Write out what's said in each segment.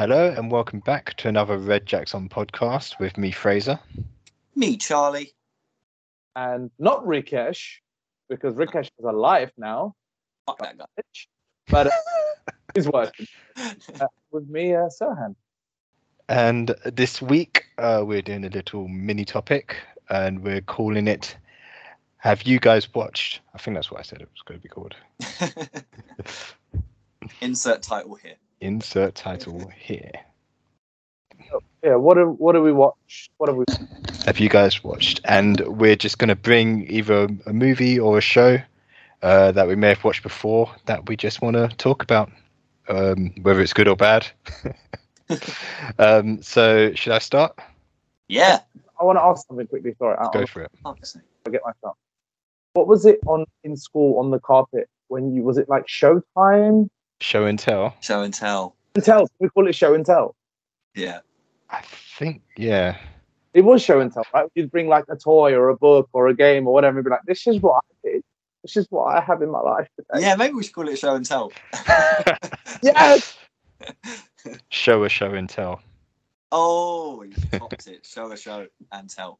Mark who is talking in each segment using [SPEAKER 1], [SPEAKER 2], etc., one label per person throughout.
[SPEAKER 1] Hello and welcome back to another Red Jacks On podcast with me, Frazer.
[SPEAKER 2] Me, Charlie.
[SPEAKER 3] and not Rikesh, because Rikesh is alive now,
[SPEAKER 2] Fuck that guy.
[SPEAKER 3] but uh, he's working uh, with me, uh, Serhan.
[SPEAKER 1] And this week uh, we're doing a little mini topic and we're calling it Have You Guys Watched? I think that's what I said it was going to be called.
[SPEAKER 2] Insert title here.
[SPEAKER 1] Insert title here.
[SPEAKER 3] Yeah, what do what do we watch? What have we?
[SPEAKER 1] Have you guys watched? And we're just going to bring either a movie or a show uh, that we may have watched before that we just want to talk about, um, whether it's good or bad. um, so, should I start?
[SPEAKER 2] Yeah.
[SPEAKER 3] I want to ask something quickly. Sorry, I,
[SPEAKER 1] Go for it.
[SPEAKER 2] Fuck's sake.
[SPEAKER 3] forget myself. What was it on in school on the carpet when you was it like Showtime?
[SPEAKER 1] Show and tell.
[SPEAKER 2] Show and tell.
[SPEAKER 3] And tell. We call it show and tell.
[SPEAKER 2] Yeah.
[SPEAKER 1] I think, yeah.
[SPEAKER 3] It was show and tell, right? You'd bring like a toy or a book or a game or whatever, and be like, "This is what I did. This is what I have in my life today."
[SPEAKER 2] Yeah, maybe we should call it show and tell.
[SPEAKER 3] Yes.
[SPEAKER 1] show a show and tell.
[SPEAKER 2] Oh, you topped it. Show a show and tell.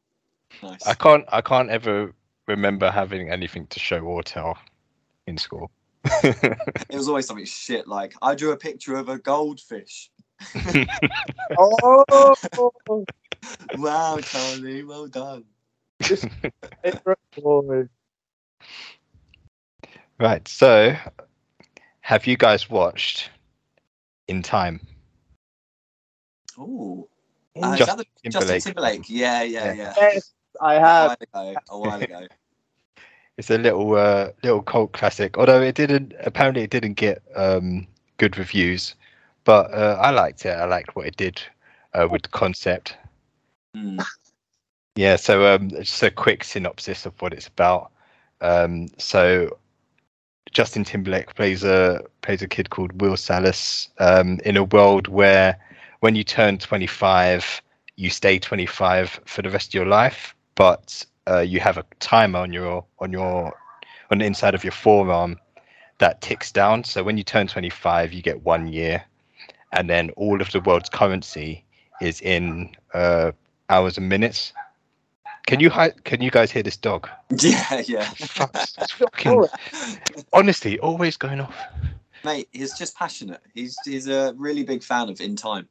[SPEAKER 2] Nice.
[SPEAKER 1] I can't. I can't ever remember having anything to show or tell in school.
[SPEAKER 2] It was always something shit like I drew a picture of a goldfish.
[SPEAKER 3] oh,
[SPEAKER 2] Wow, Charlie, well done.
[SPEAKER 1] right. So, have you guys watched In Time?
[SPEAKER 2] Ooh. Uh, is
[SPEAKER 1] Justin
[SPEAKER 2] that the, Justin
[SPEAKER 1] Timberlake.
[SPEAKER 2] Timberlake. Yeah, yeah,
[SPEAKER 1] Yeah.
[SPEAKER 2] yeah.
[SPEAKER 3] Yes, I
[SPEAKER 2] A
[SPEAKER 3] have.
[SPEAKER 2] while ago. A while ago.
[SPEAKER 1] It's a little uh, little cult classic. Although it didn't apparently it didn't get um, good reviews, but uh, I liked it. I liked what it did uh, with the concept.
[SPEAKER 2] Hmm.
[SPEAKER 1] Yeah, so um, just a quick synopsis of what it's about. Um, so Justin Timberlake plays a plays a kid called Will Salas um, in a world where when you turn 25, you stay 25 for the rest of your life, but uh, you have a timer on your on your on the inside of your forearm that ticks down. So when you turn 25, you get one year, and then all of the world's currency is in uh, hours and minutes. Can you hi- can you guys hear this dog?
[SPEAKER 2] Yeah, yeah.
[SPEAKER 1] Fuck, fucking, honestly, always going off.
[SPEAKER 2] Mate, he's just passionate. He's he's a really big fan of In Time.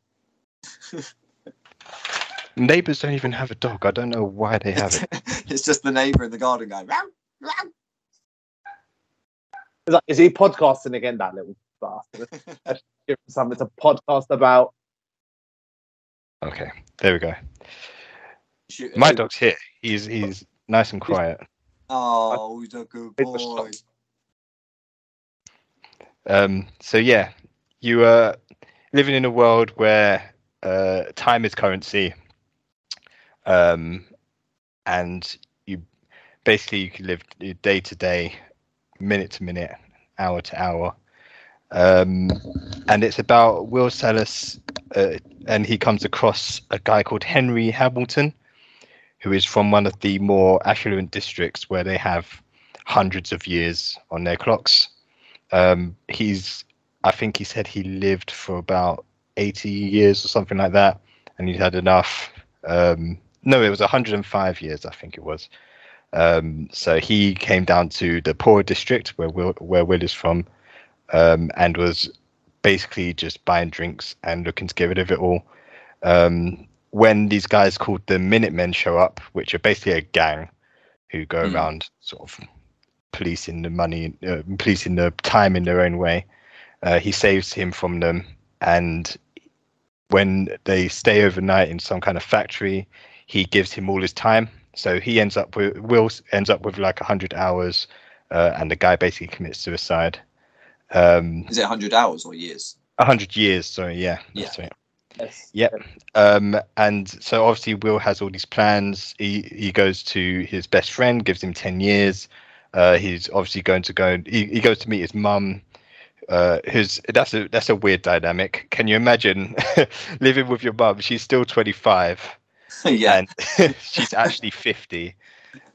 [SPEAKER 1] Neighbors don't even have a dog. I don't know why they have it.
[SPEAKER 2] it's just the neighbour in the garden going, "Meow, meow."
[SPEAKER 3] Is, that, is he podcasting again, that little bastard? Let's Give him something to podcast about.
[SPEAKER 1] Okay, there we go.
[SPEAKER 2] Shoot-
[SPEAKER 1] My dog's here. He's he's nice and quiet.
[SPEAKER 2] Oh, he's a good boy.
[SPEAKER 1] Um, so yeah, you are living in a world where uh, time is currency, um, and you basically you can live day to day, minute to minute, hour to hour, um, and it's about Will Salas, uh, and he comes across a guy called Henry Hamilton, who is from one of the more affluent districts where they have hundreds of years on their clocks. Um he's i think he said he lived for about 80 years or something like that and he'd had enough. Um no it was 105 years i think it was um so he came down to the poor district where will where will is from um and was basically just buying drinks and looking to get rid of it all um when these guys called the minutemen show up which are basically a gang who go
[SPEAKER 2] Hmm.
[SPEAKER 1] around sort of policing the money, uh, policing the time in their own way. Uh, he saves him from them, and when they stay overnight in some kind of factory, he gives him all his time. So he ends up with Will ends up with like hundred hours, uh, and the guy basically commits suicide. Um,
[SPEAKER 2] Is it 100 hours or years?
[SPEAKER 1] a hundred years. Sorry, yeah, that's right.
[SPEAKER 3] Yes.
[SPEAKER 1] Yep. Um, and so obviously Will has all these plans. He he goes to his best friend, gives him ten years. Uh, he's obviously going to go. He, he goes to meet his mum. Uh, who's that's a that's a weird dynamic. Can you imagine living with your mum? She's still twenty five,
[SPEAKER 2] yeah.
[SPEAKER 1] and she's actually fifty.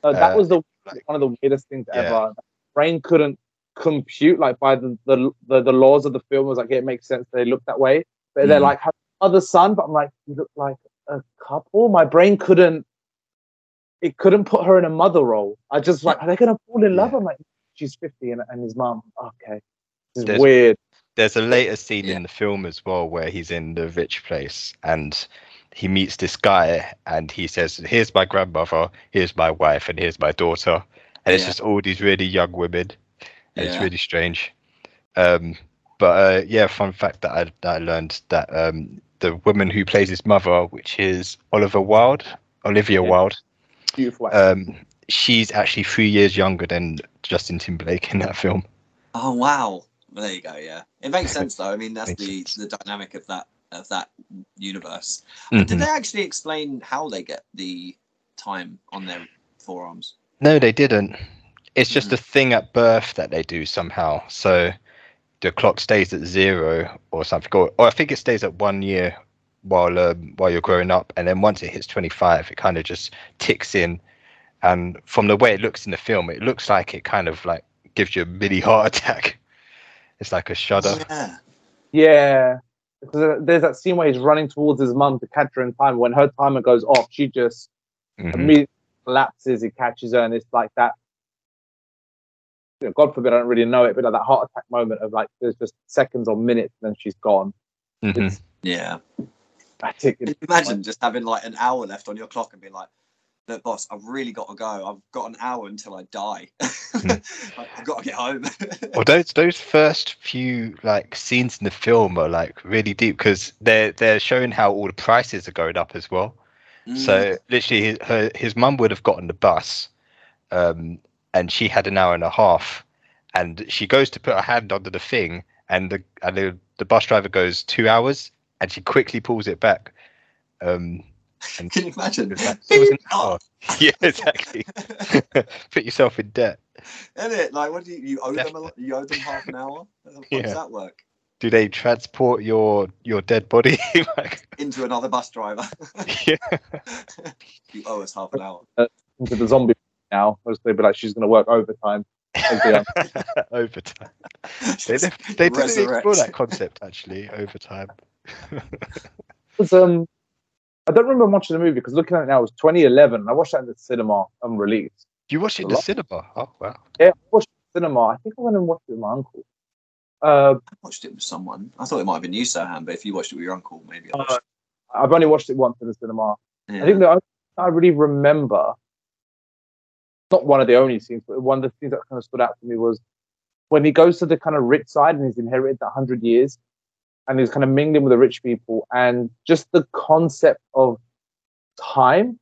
[SPEAKER 3] So that
[SPEAKER 1] Uh,
[SPEAKER 3] was the
[SPEAKER 1] like-
[SPEAKER 3] one of the weirdest things
[SPEAKER 1] Yeah.
[SPEAKER 3] ever. Brain couldn't compute like by the, the the the laws of the film. It was like it makes sense they look that way, but they're
[SPEAKER 1] Mm.
[SPEAKER 3] like having other son, but I'm like, you look like a couple. My brain couldn't. It couldn't put her in a mother role. I just like, are they gonna fall in love?
[SPEAKER 1] Yeah.
[SPEAKER 3] I'm like, she's 50 and, and his mom. Okay, this is
[SPEAKER 1] There's-
[SPEAKER 3] weird.
[SPEAKER 1] There's a later scene
[SPEAKER 2] Yeah.
[SPEAKER 1] in the film as well where he's in the rich place and he meets this guy and he says, "Here's my grandmother, here's my wife, and here's my daughter," and it's
[SPEAKER 2] Yeah.
[SPEAKER 1] just all these really young women. And It's really strange. Um, but uh, yeah, fun fact that I, that I learned that um, the woman who plays his mother, which is Oliver Wilde, Olivia
[SPEAKER 3] Yeah.
[SPEAKER 1] Wilde,
[SPEAKER 3] Beautiful.
[SPEAKER 1] um, she's actually three years younger than Justin Timberlake in that film.
[SPEAKER 2] Oh wow. Well, there you go. Yeah, it makes sense though. I mean, that's the
[SPEAKER 1] sense.
[SPEAKER 2] the dynamic of that of that universe. Did
[SPEAKER 1] Mhm.
[SPEAKER 2] they actually explain how they get the time on their forearms?
[SPEAKER 1] No, they didn't. It's just
[SPEAKER 2] Mhm.
[SPEAKER 1] a thing at birth that they do somehow. So the clock stays at zero or something, or, or I think it stays at one year while um, while you're growing up, and then once it hits 25, it kind of just ticks in. And from the way it looks in the film, it looks like it kind of like gives you a mini heart attack. It's like a shudder.
[SPEAKER 2] Yeah.
[SPEAKER 3] Yeah. Because there's that scene where he's running towards his mum to catch her in time. When her timer goes off, she just
[SPEAKER 1] Mhm.
[SPEAKER 3] immediately collapses. He catches her, and it's like that. you know, God forbid, I don't really know it, but like that heart attack moment of like there's just seconds or minutes, and then she's gone.
[SPEAKER 1] Mhm.
[SPEAKER 2] Yeah.
[SPEAKER 3] dramatic.
[SPEAKER 2] Can you imagine just having like an hour left on your clock and being like, "Look, boss, I've really got to go. I've got an hour until I die. Like, I've got to get home."
[SPEAKER 1] Well, those those first few like scenes in the film are like really deep because they're they're showing how all the prices are going up as well.
[SPEAKER 2] Mm.
[SPEAKER 1] So literally, his, her, his mum would have gotten the bus, um, and she had an hour and a half, and she goes to put her hand under the thing, and the and the, the bus driver goes two hours, and she quickly pulls it back. Um, and
[SPEAKER 2] Can you imagine?
[SPEAKER 1] was like- was
[SPEAKER 2] Oh.
[SPEAKER 1] yeah, exactly. put yourself in debt.
[SPEAKER 2] Isn't it? Like, what do you, you owe them? A, lot- you owe them half an hour. How
[SPEAKER 1] Yeah.
[SPEAKER 2] does that work?
[SPEAKER 1] Do they transport your your dead body? Like,
[SPEAKER 2] Into another bus driver.
[SPEAKER 1] yeah.
[SPEAKER 2] you owe us half an hour.
[SPEAKER 3] into the zombie now. Because they'd be like, she's going to work overtime. as the young-
[SPEAKER 1] overtime. They, def- they didn't explore that concept actually. Overtime.
[SPEAKER 3] was, um, I don't remember watching the movie because looking at it now, it was 2011. I watched that in the cinema unreleased.
[SPEAKER 1] You watched it in the
[SPEAKER 3] lot.
[SPEAKER 1] cinema? Oh wow.
[SPEAKER 3] Yeah, I watched it in the cinema. I think I went and watched it with my uncle. Uh,
[SPEAKER 2] I watched it with someone. I thought it might have been you, Serhan, but if you watched it with your uncle, maybe I
[SPEAKER 3] uh, I've only watched it once in the cinema.
[SPEAKER 2] it.
[SPEAKER 3] I think the only thing I really remember, not one of the only scenes, but one of the things that kind of stood out to me was when he goes to the kind of rich side and he's inherited that hundred years, and he's kind of mingling with the rich people, and just the concept of time,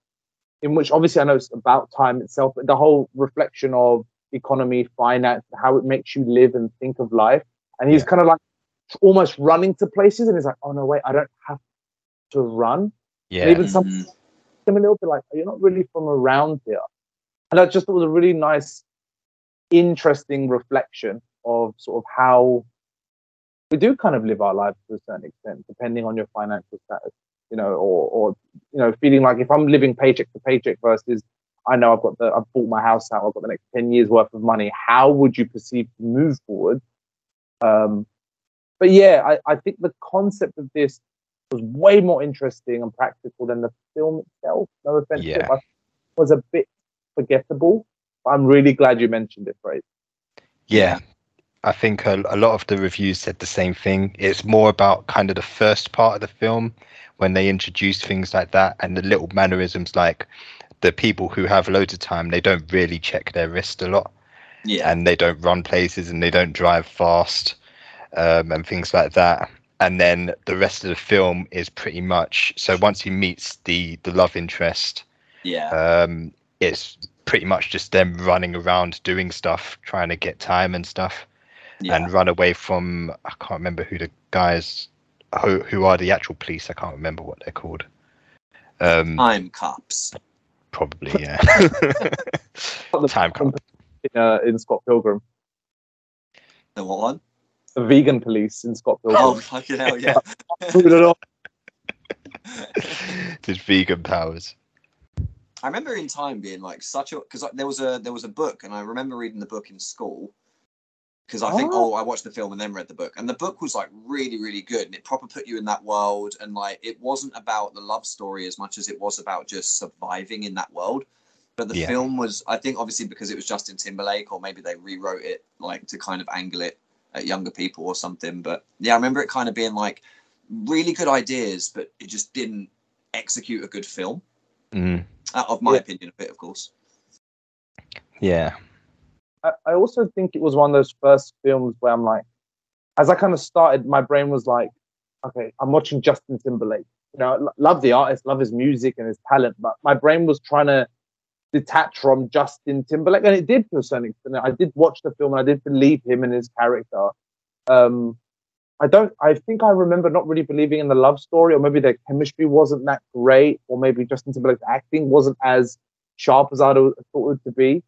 [SPEAKER 3] in which obviously I know it's about time itself, but the whole reflection of economy, finance, how it makes you live and think of life, and he's
[SPEAKER 1] Yeah.
[SPEAKER 3] kind of like almost running to places, and he's like, oh no, wait, I don't have to run.
[SPEAKER 1] Yeah.
[SPEAKER 3] And even some
[SPEAKER 2] Mhm.
[SPEAKER 3] them a little bit like, you're not really from around here. And I just thought it was a really nice, interesting reflection of sort of how we do kind of live our lives to a certain extent, depending on your financial status, you know, or, or you know, feeling like if I'm living paycheck to paycheck versus I know I've got the, I've bought my house out, I've got the next 10 years worth of money, how would you perceive to move forward? Um, but yeah, I, I think the concept of this was way more interesting and practical than the film itself. No offense, it,
[SPEAKER 1] Yeah.
[SPEAKER 3] it was a bit forgettable. I'm really glad you mentioned it, right?
[SPEAKER 1] Yeah. I think a, a lot of the reviews said the same thing. It's more about kind of the first part of the film when they introduce things like that and the little mannerisms like the people who have loads of time, they don't really check their wrist a lot
[SPEAKER 2] Yeah.
[SPEAKER 1] and they don't run places and they don't drive fast um, and things like that. And then the rest of the film is pretty much so once he meets the the love interest,
[SPEAKER 2] yeah.
[SPEAKER 1] um, it's pretty much just them running around doing stuff, trying to get time and stuff
[SPEAKER 2] yeah.
[SPEAKER 1] and run away from I can't remember who the guys who who are the actual police. I can't remember what they're called. Um,
[SPEAKER 2] Time cops.
[SPEAKER 1] probably yeah. Time cop.
[SPEAKER 3] In, uh, in Scott Pilgrim,
[SPEAKER 2] The what one?
[SPEAKER 3] the vegan police in Scott Pilgrim.
[SPEAKER 2] Oh, fucking hell, yeah.
[SPEAKER 3] Put it on.
[SPEAKER 1] Just vegan powers.
[SPEAKER 2] I remember in time being like such a because there was a there was a book and I remember reading the book in school, because I think
[SPEAKER 3] Oh.
[SPEAKER 2] oh I watched the film and then read the book and the book was like really really good and it proper put you in that world and like it wasn't about the love story as much as it was about just surviving in that world but the
[SPEAKER 1] Yeah.
[SPEAKER 2] film was I think obviously because it was Justin Timberlake or maybe they rewrote it like to kind of angle it at younger people or something but yeah I remember it kind of being like really good ideas but it just didn't execute a good film
[SPEAKER 1] Mm,
[SPEAKER 2] out of my
[SPEAKER 3] Yeah.
[SPEAKER 2] opinion a bit of course
[SPEAKER 1] yeah.
[SPEAKER 3] I, also think it was one of those first films where I'm like, as I kind of started, my brain was like, okay, I'm watching Justin Timberlake. You know, lo- love the artist, love his music and his talent, but my brain was trying to detach from Justin Timberlake, and it did to a certain extent. I did watch the film and I did believe him and his character. Um, I don't. I think I remember not really believing in the love story, or maybe their chemistry wasn't that great, or maybe Justin Timberlake's acting wasn't as sharp as I thought it would to be.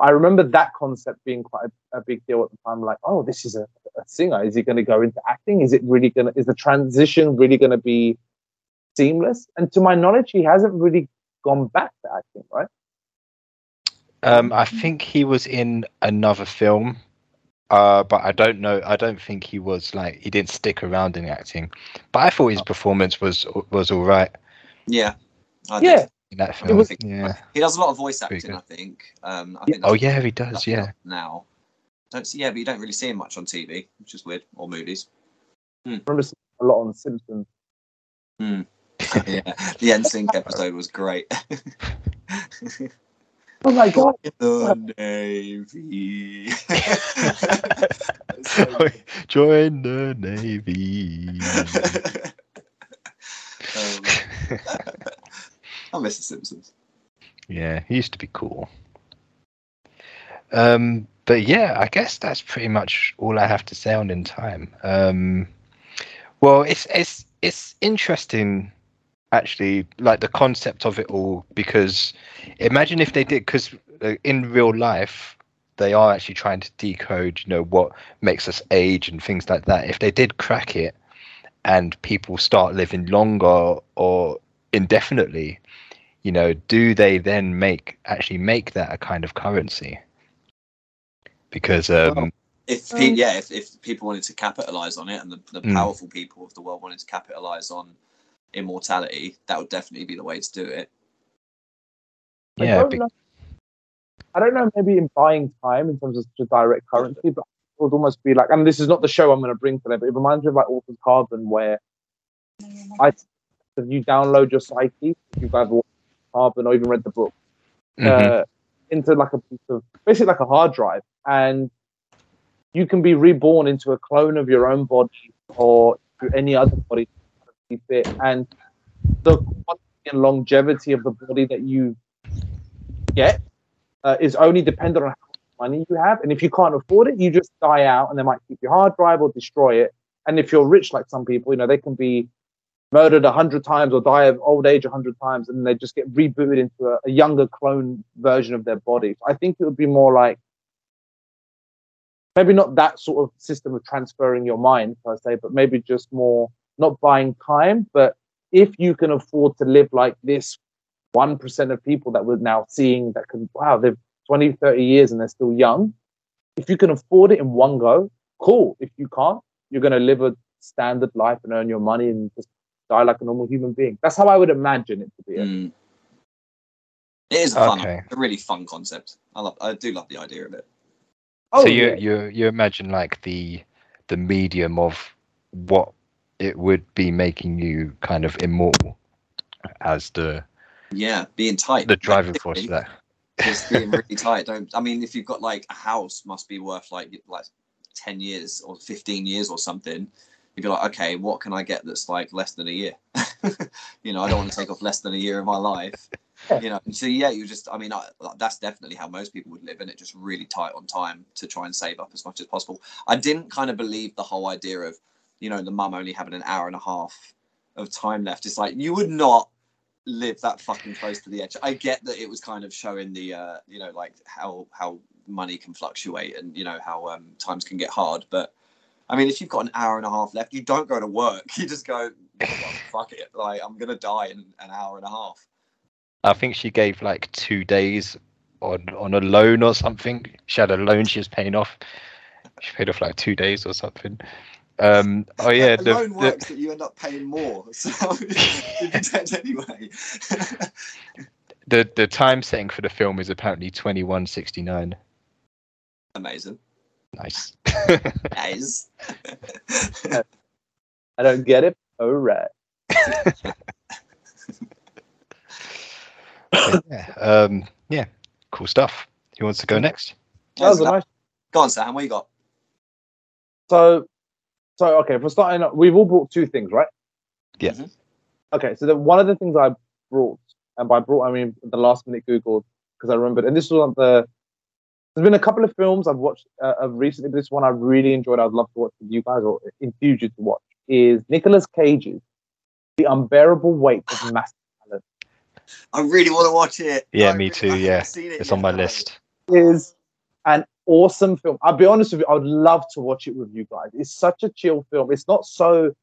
[SPEAKER 3] I remember that concept being quite a, a big deal at the time. Like, oh, this is a, a singer. Is he going to go into acting? Is it really going to? Is the transition really going to be seamless? And to my knowledge, he hasn't really gone back to acting, right?
[SPEAKER 1] Um, I think he was in another film, uh, but I don't know. I don't think he was like he didn't stick around in acting. But I thought his performance was was all right
[SPEAKER 2] yeah I did.
[SPEAKER 3] Yeah,
[SPEAKER 1] in that film.
[SPEAKER 3] was-
[SPEAKER 1] yeah.
[SPEAKER 2] He does a lot of voice acting. I think. Um, I think
[SPEAKER 1] Oh yeah, he does. Yeah.
[SPEAKER 2] Now, don't see. Yeah, but you don't really see him much on TV, which is weird, or movies.
[SPEAKER 3] I remember seeing a lot on The Simpsons.
[SPEAKER 2] yeah, the sync episode was great.
[SPEAKER 3] Oh my god!
[SPEAKER 2] the Navy. So.
[SPEAKER 1] Join the navy.
[SPEAKER 2] um, I miss The Simpsons.
[SPEAKER 1] yeah, he used to be cool. Um, but yeah, I guess that's pretty much all I have to say on in time. Um, well, it's it's it's interesting, actually, like the concept of it all. Because imagine if they did, because in real life, they are actually trying to decode, you know, what makes us age and things like that. If they did crack it, and people start living longer or indefinitely, you know, do they then make actually make that a kind of currency? Because um,
[SPEAKER 2] If pe-
[SPEAKER 3] Um,
[SPEAKER 2] yeah, if, if people wanted to capitalize on it, and the, the
[SPEAKER 1] Mm.
[SPEAKER 2] powerful people of the world wanted to capitalize on immortality, that would definitely be the way to do it.
[SPEAKER 3] I
[SPEAKER 1] yeah,
[SPEAKER 3] don't
[SPEAKER 1] be-
[SPEAKER 3] know. I don't know. Maybe in buying time in terms of such a direct currency, but it would almost be like. And this is not the show I'm going to bring today, but it reminds me of like Altered Carbon, where I if you download your psyche, if you've ever or even read the book,
[SPEAKER 1] mhm.
[SPEAKER 3] uh, into like a piece of basically like a hard drive, and you can be reborn into a clone of your own body or to any other body fit, and the quality and longevity of the body that you get uh, is only dependent on how much money you have, and if you can't afford it, you just die out, and they might keep your hard drive or destroy it. And if you're rich, like some people, you know, they can be murdered a hundred times or die of old age a hundred times, and they just get rebooted into a, a younger clone version of their body. I think it would be more like maybe not that sort of system of transferring your mind per se, but maybe just more not buying time, but if you can afford to live like this one percent of people that we're now seeing that can wow, they've 20, 30 years and they're still young. If you can afford it in one go, cool. If you can't, you're gonna live a standard life and earn your money and just die like a normal human being. That's how I would imagine it to be.
[SPEAKER 2] Mm. It is a fun,
[SPEAKER 1] Okay.
[SPEAKER 2] a really fun concept. I love, I do love the idea of it.
[SPEAKER 3] Oh,
[SPEAKER 1] so you
[SPEAKER 3] yeah.
[SPEAKER 1] you you imagine like the the medium of what it would be making you kind of immortal as the
[SPEAKER 2] Yeah, being tight.
[SPEAKER 1] the driving force of that.
[SPEAKER 2] Just being really tight. Don't. I mean, if you've got like a house, must be worth like like ten years or fifteen years or something. You'd be like, okay, what can I get that's like less than a year? you know, I don't want to take off less than a year of my life. You know, so yeah, you just. I mean, I, that's definitely how most people would live, and it just really tight on time to try and save up as much as possible. I didn't kind of believe the whole idea of, you know, the mum only having an hour and a half of time left. It's like you would not live that fucking close to the edge. I get that it was kind of showing the uh, you know like how how money can fluctuate and you know how um, times can get hard. But I mean, if you've got an hour and a half left, you don't go to work. You just go, well, fuck it. Like I'm gonna die in an hour and a half.
[SPEAKER 1] I think she gave like two days on on a loan or something. She had a loan she was paying off, She paid off like two days or something. Um, oh yeah,
[SPEAKER 2] the,
[SPEAKER 1] the,
[SPEAKER 2] loan
[SPEAKER 1] the-
[SPEAKER 2] works that you end up paying more, so anyway.
[SPEAKER 1] the the time setting for the film is apparently twenty one sixty nine.
[SPEAKER 2] Amazing.
[SPEAKER 1] Nice.
[SPEAKER 2] Nice.
[SPEAKER 3] I don't get it. All right.
[SPEAKER 1] yeah. Um, yeah. Cool stuff. Who wants to go next?
[SPEAKER 3] That was a nice.
[SPEAKER 2] Go on, Sam. What you got?
[SPEAKER 3] So, so okay. For starting, off, we've all brought two things, right?
[SPEAKER 1] Yeah.
[SPEAKER 2] Mhm.
[SPEAKER 3] Okay. So the, one of the things I brought, and by brought I mean the last minute Googled because I remembered, and this was on the. There's been a couple of films I've watched uh, of recently. But this one I really enjoyed. I'd love to watch with you guys or infuse you to watch. Is Nicolas Cage's The Unbearable Weight of Massive Talent.
[SPEAKER 2] I really want to watch it.
[SPEAKER 1] Yeah,
[SPEAKER 2] I
[SPEAKER 1] me
[SPEAKER 2] really-
[SPEAKER 1] too, yeah.
[SPEAKER 2] it
[SPEAKER 1] It's
[SPEAKER 2] yet,
[SPEAKER 1] on my list.
[SPEAKER 3] is an awesome film. I'll be honest with you, I would love to watch it with you guys. It's such a chill film. It's not so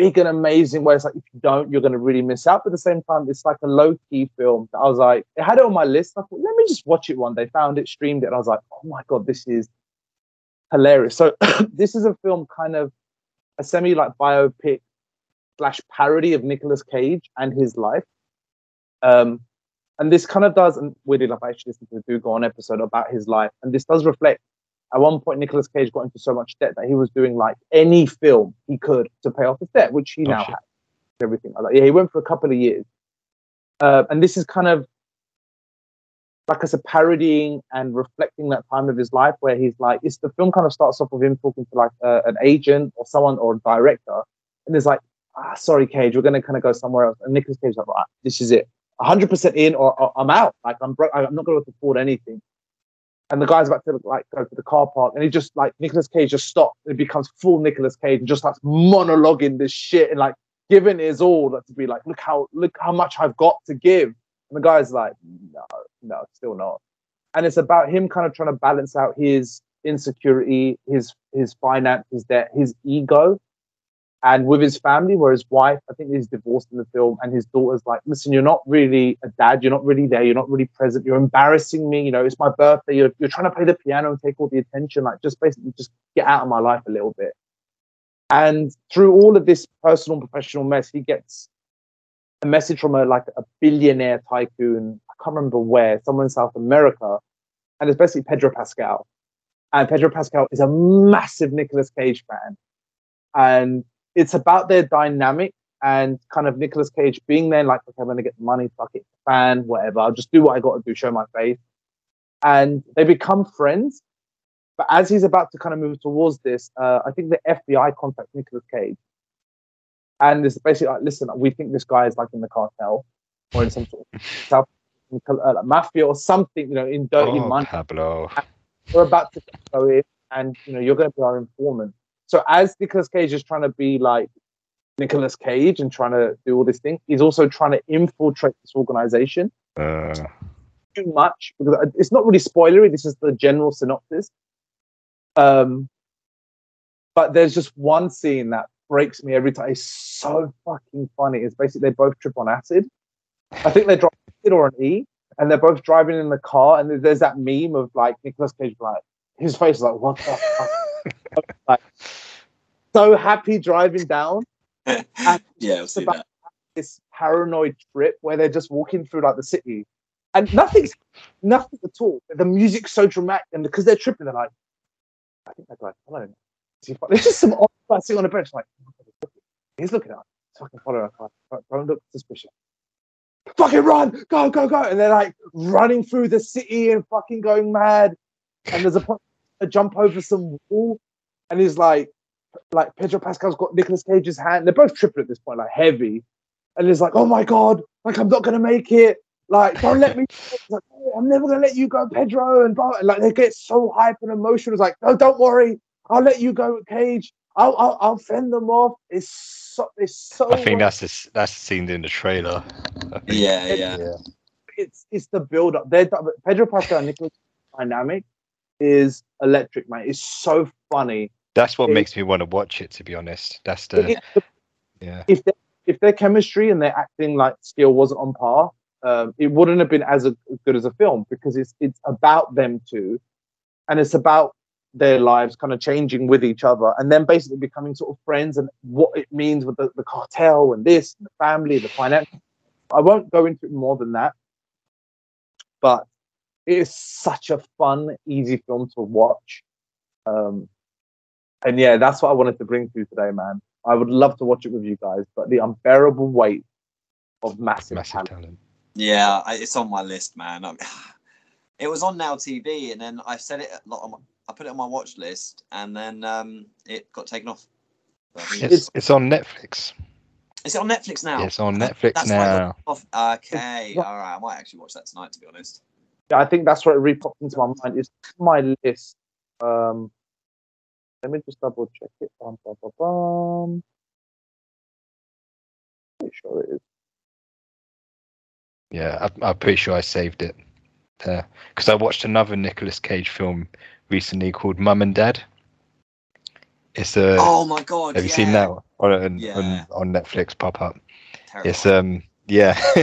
[SPEAKER 3] big and amazing where it's like if you don't, you're gonna really miss out. But at the same time, it's like a low key film. I was like, it had it on my list. I thought, let me just watch it one day. Found it, streamed it, and I was like, oh my god, this is hilarious. So this is a film kind of a semi like biopic slash parody of Nicolas Cage and his life. Um, and this kind of does, and weirdly enough, I actually listened to the Do Go On episode about his life, and this does reflect. At one point, Nicolas Cage got into so much debt that he was doing like any film he could to pay off his debt, which he
[SPEAKER 1] Oh,
[SPEAKER 3] now
[SPEAKER 1] shit.
[SPEAKER 3] has. Everything like that. Yeah, he went for a couple of years, uh, and this is kind of like I said, parodying and reflecting that time of his life where he's like, it's the film kind of starts off with him talking to like uh, an agent or someone or a director, and there's like, ah, sorry, Cage, we're gonna kind of go somewhere else. And Nicolas Cage's like, right, this is it, 100% in or, or I'm out. Like I'm broke. I'm not gonna afford anything. And the guy's about to like go to the car park, and he just like Nicolas Cage just stops. and becomes full Nicolas Cage and just starts monologuing this shit and like giving his all to be like, look how look how much I've got to give. And the guy's like, no, no, still not. And it's about him kind of trying to balance out his insecurity, his his finance, his debt, his ego, and with his family, where his wife, I think he's divorced in the film, and his daughter's like, listen, you're not really a dad, you're not really there, you're not really present, you're embarrassing me, you know, it's my birthday, you're you're trying to play the piano and take all the attention, like just basically just get out of my life a little bit. And through all of this personal and professional mess, he gets a message from a like a billionaire tycoon. I can't remember where, somewhere in South America, and it's basically Pedro Pascal. And Pedro Pascal is a massive Nicolas Cage fan, and it's about their dynamic and kind of Nicolas Cage being there, like, okay, I'm gonna get the money, fuck it, fan, whatever. I'll just do what I got to do, show my face, and they become friends. But as he's about to kind of move towards this, uh, I think the FBI contacts Nicolas Cage and it's basically like, listen, we think this guy is like in the cartel or in some sort of South uh, like mafia or something, you know, in dirty
[SPEAKER 1] Oh,
[SPEAKER 3] money.
[SPEAKER 1] Pablo.
[SPEAKER 3] We're about to go in, and you know, you're going to be our informant. So as Nicolas Cage is trying to be like Nicolas Cage and trying to do all this thing, he's also trying to infiltrate this organization
[SPEAKER 1] Uh,
[SPEAKER 3] too much because it's not really spoilery. This is the general synopsis. Um, but there's just one scene that breaks me every time. It's so fucking funny. It's basically they both trip on acid. I think they drop acid or an E, and they're both driving in the car. And there's that meme of like Nicolas Cage, like his face is like, what the fuck? like, so happy driving down.
[SPEAKER 2] Yeah, I've seen
[SPEAKER 3] about-
[SPEAKER 2] that.
[SPEAKER 3] this paranoid trip where they're just walking through like the city and nothing's nothing at all. The music's so dramatic, and because they're tripping, they're like, I think they're like, hello. Is There's just some odd guy sitting on a bench, like, oh he's looking at us. Fucking follow us. Don't- Don't look suspicious. Fucking run, go, go, go. And they're like running through the city and fucking going mad. And there's a a jump over some wall, and he's like, like Pedro Pascal's got Nicolas Cage's hand. They're both tripping at this point, like heavy. And he's like, oh my god, like I'm not gonna make it. Like, don't let me. He's like, "Oh, I'm never gonna let you go, Pedro. And, blah. and like they get so hype and emotional. It's like, no, don't worry, I'll let you go, Cage. I'll I'll, I'll fend them off. It's so it's so.
[SPEAKER 1] I think
[SPEAKER 3] well-
[SPEAKER 1] that's the, that's seen in the trailer. I think.
[SPEAKER 2] Yeah, yeah.
[SPEAKER 1] yeah.
[SPEAKER 3] Uh, it's it's the build up. They're Pedro Pascal and Nicolas dynamic is electric, man. It's so funny.
[SPEAKER 1] That's what
[SPEAKER 3] It-
[SPEAKER 1] makes me want to watch it. To be honest, that's the
[SPEAKER 3] It-
[SPEAKER 1] yeah.
[SPEAKER 3] if they, if their chemistry and their acting like skill wasn't on par, um, it wouldn't have been as a, good as a film because it's it's about them two, and it's about their lives kind of changing with each other and then basically becoming sort of friends and what it means with the, the cartel and this and the family the finance i won't go into it more than that but it is such a fun easy film to watch um and yeah that's what i wanted to bring to you today man i would love to watch it with you guys but the unbearable weight of massive,
[SPEAKER 1] Massive
[SPEAKER 3] talent.
[SPEAKER 1] talent.
[SPEAKER 2] Yeah, I, it's on my list, man. I, it was on Now TV, and then I said it. like, on my- I put it on my watch list, and then um, it got taken off. So I think it's-
[SPEAKER 1] It's it's on Netflix.
[SPEAKER 2] Is it on Netflix now?
[SPEAKER 1] It's on Netflix
[SPEAKER 2] that's why I got
[SPEAKER 1] now.
[SPEAKER 2] Off. Okay, all right. I might actually watch that tonight, to be honest.
[SPEAKER 3] Yeah, I think that's what it repopped into my mind. It's my list. Um, let me just double check it. Bum, bum, bum, bum. Pretty sure it is.
[SPEAKER 1] Yeah, I'm, I'm pretty sure I saved it there because I watched another Nicolas Cage film recently called Mum and Dad. It's a.
[SPEAKER 2] oh my god!
[SPEAKER 1] have you seen that on, on,
[SPEAKER 2] Yeah.
[SPEAKER 1] on on Netflix pop up?
[SPEAKER 2] Terrible.
[SPEAKER 1] It's um yeah,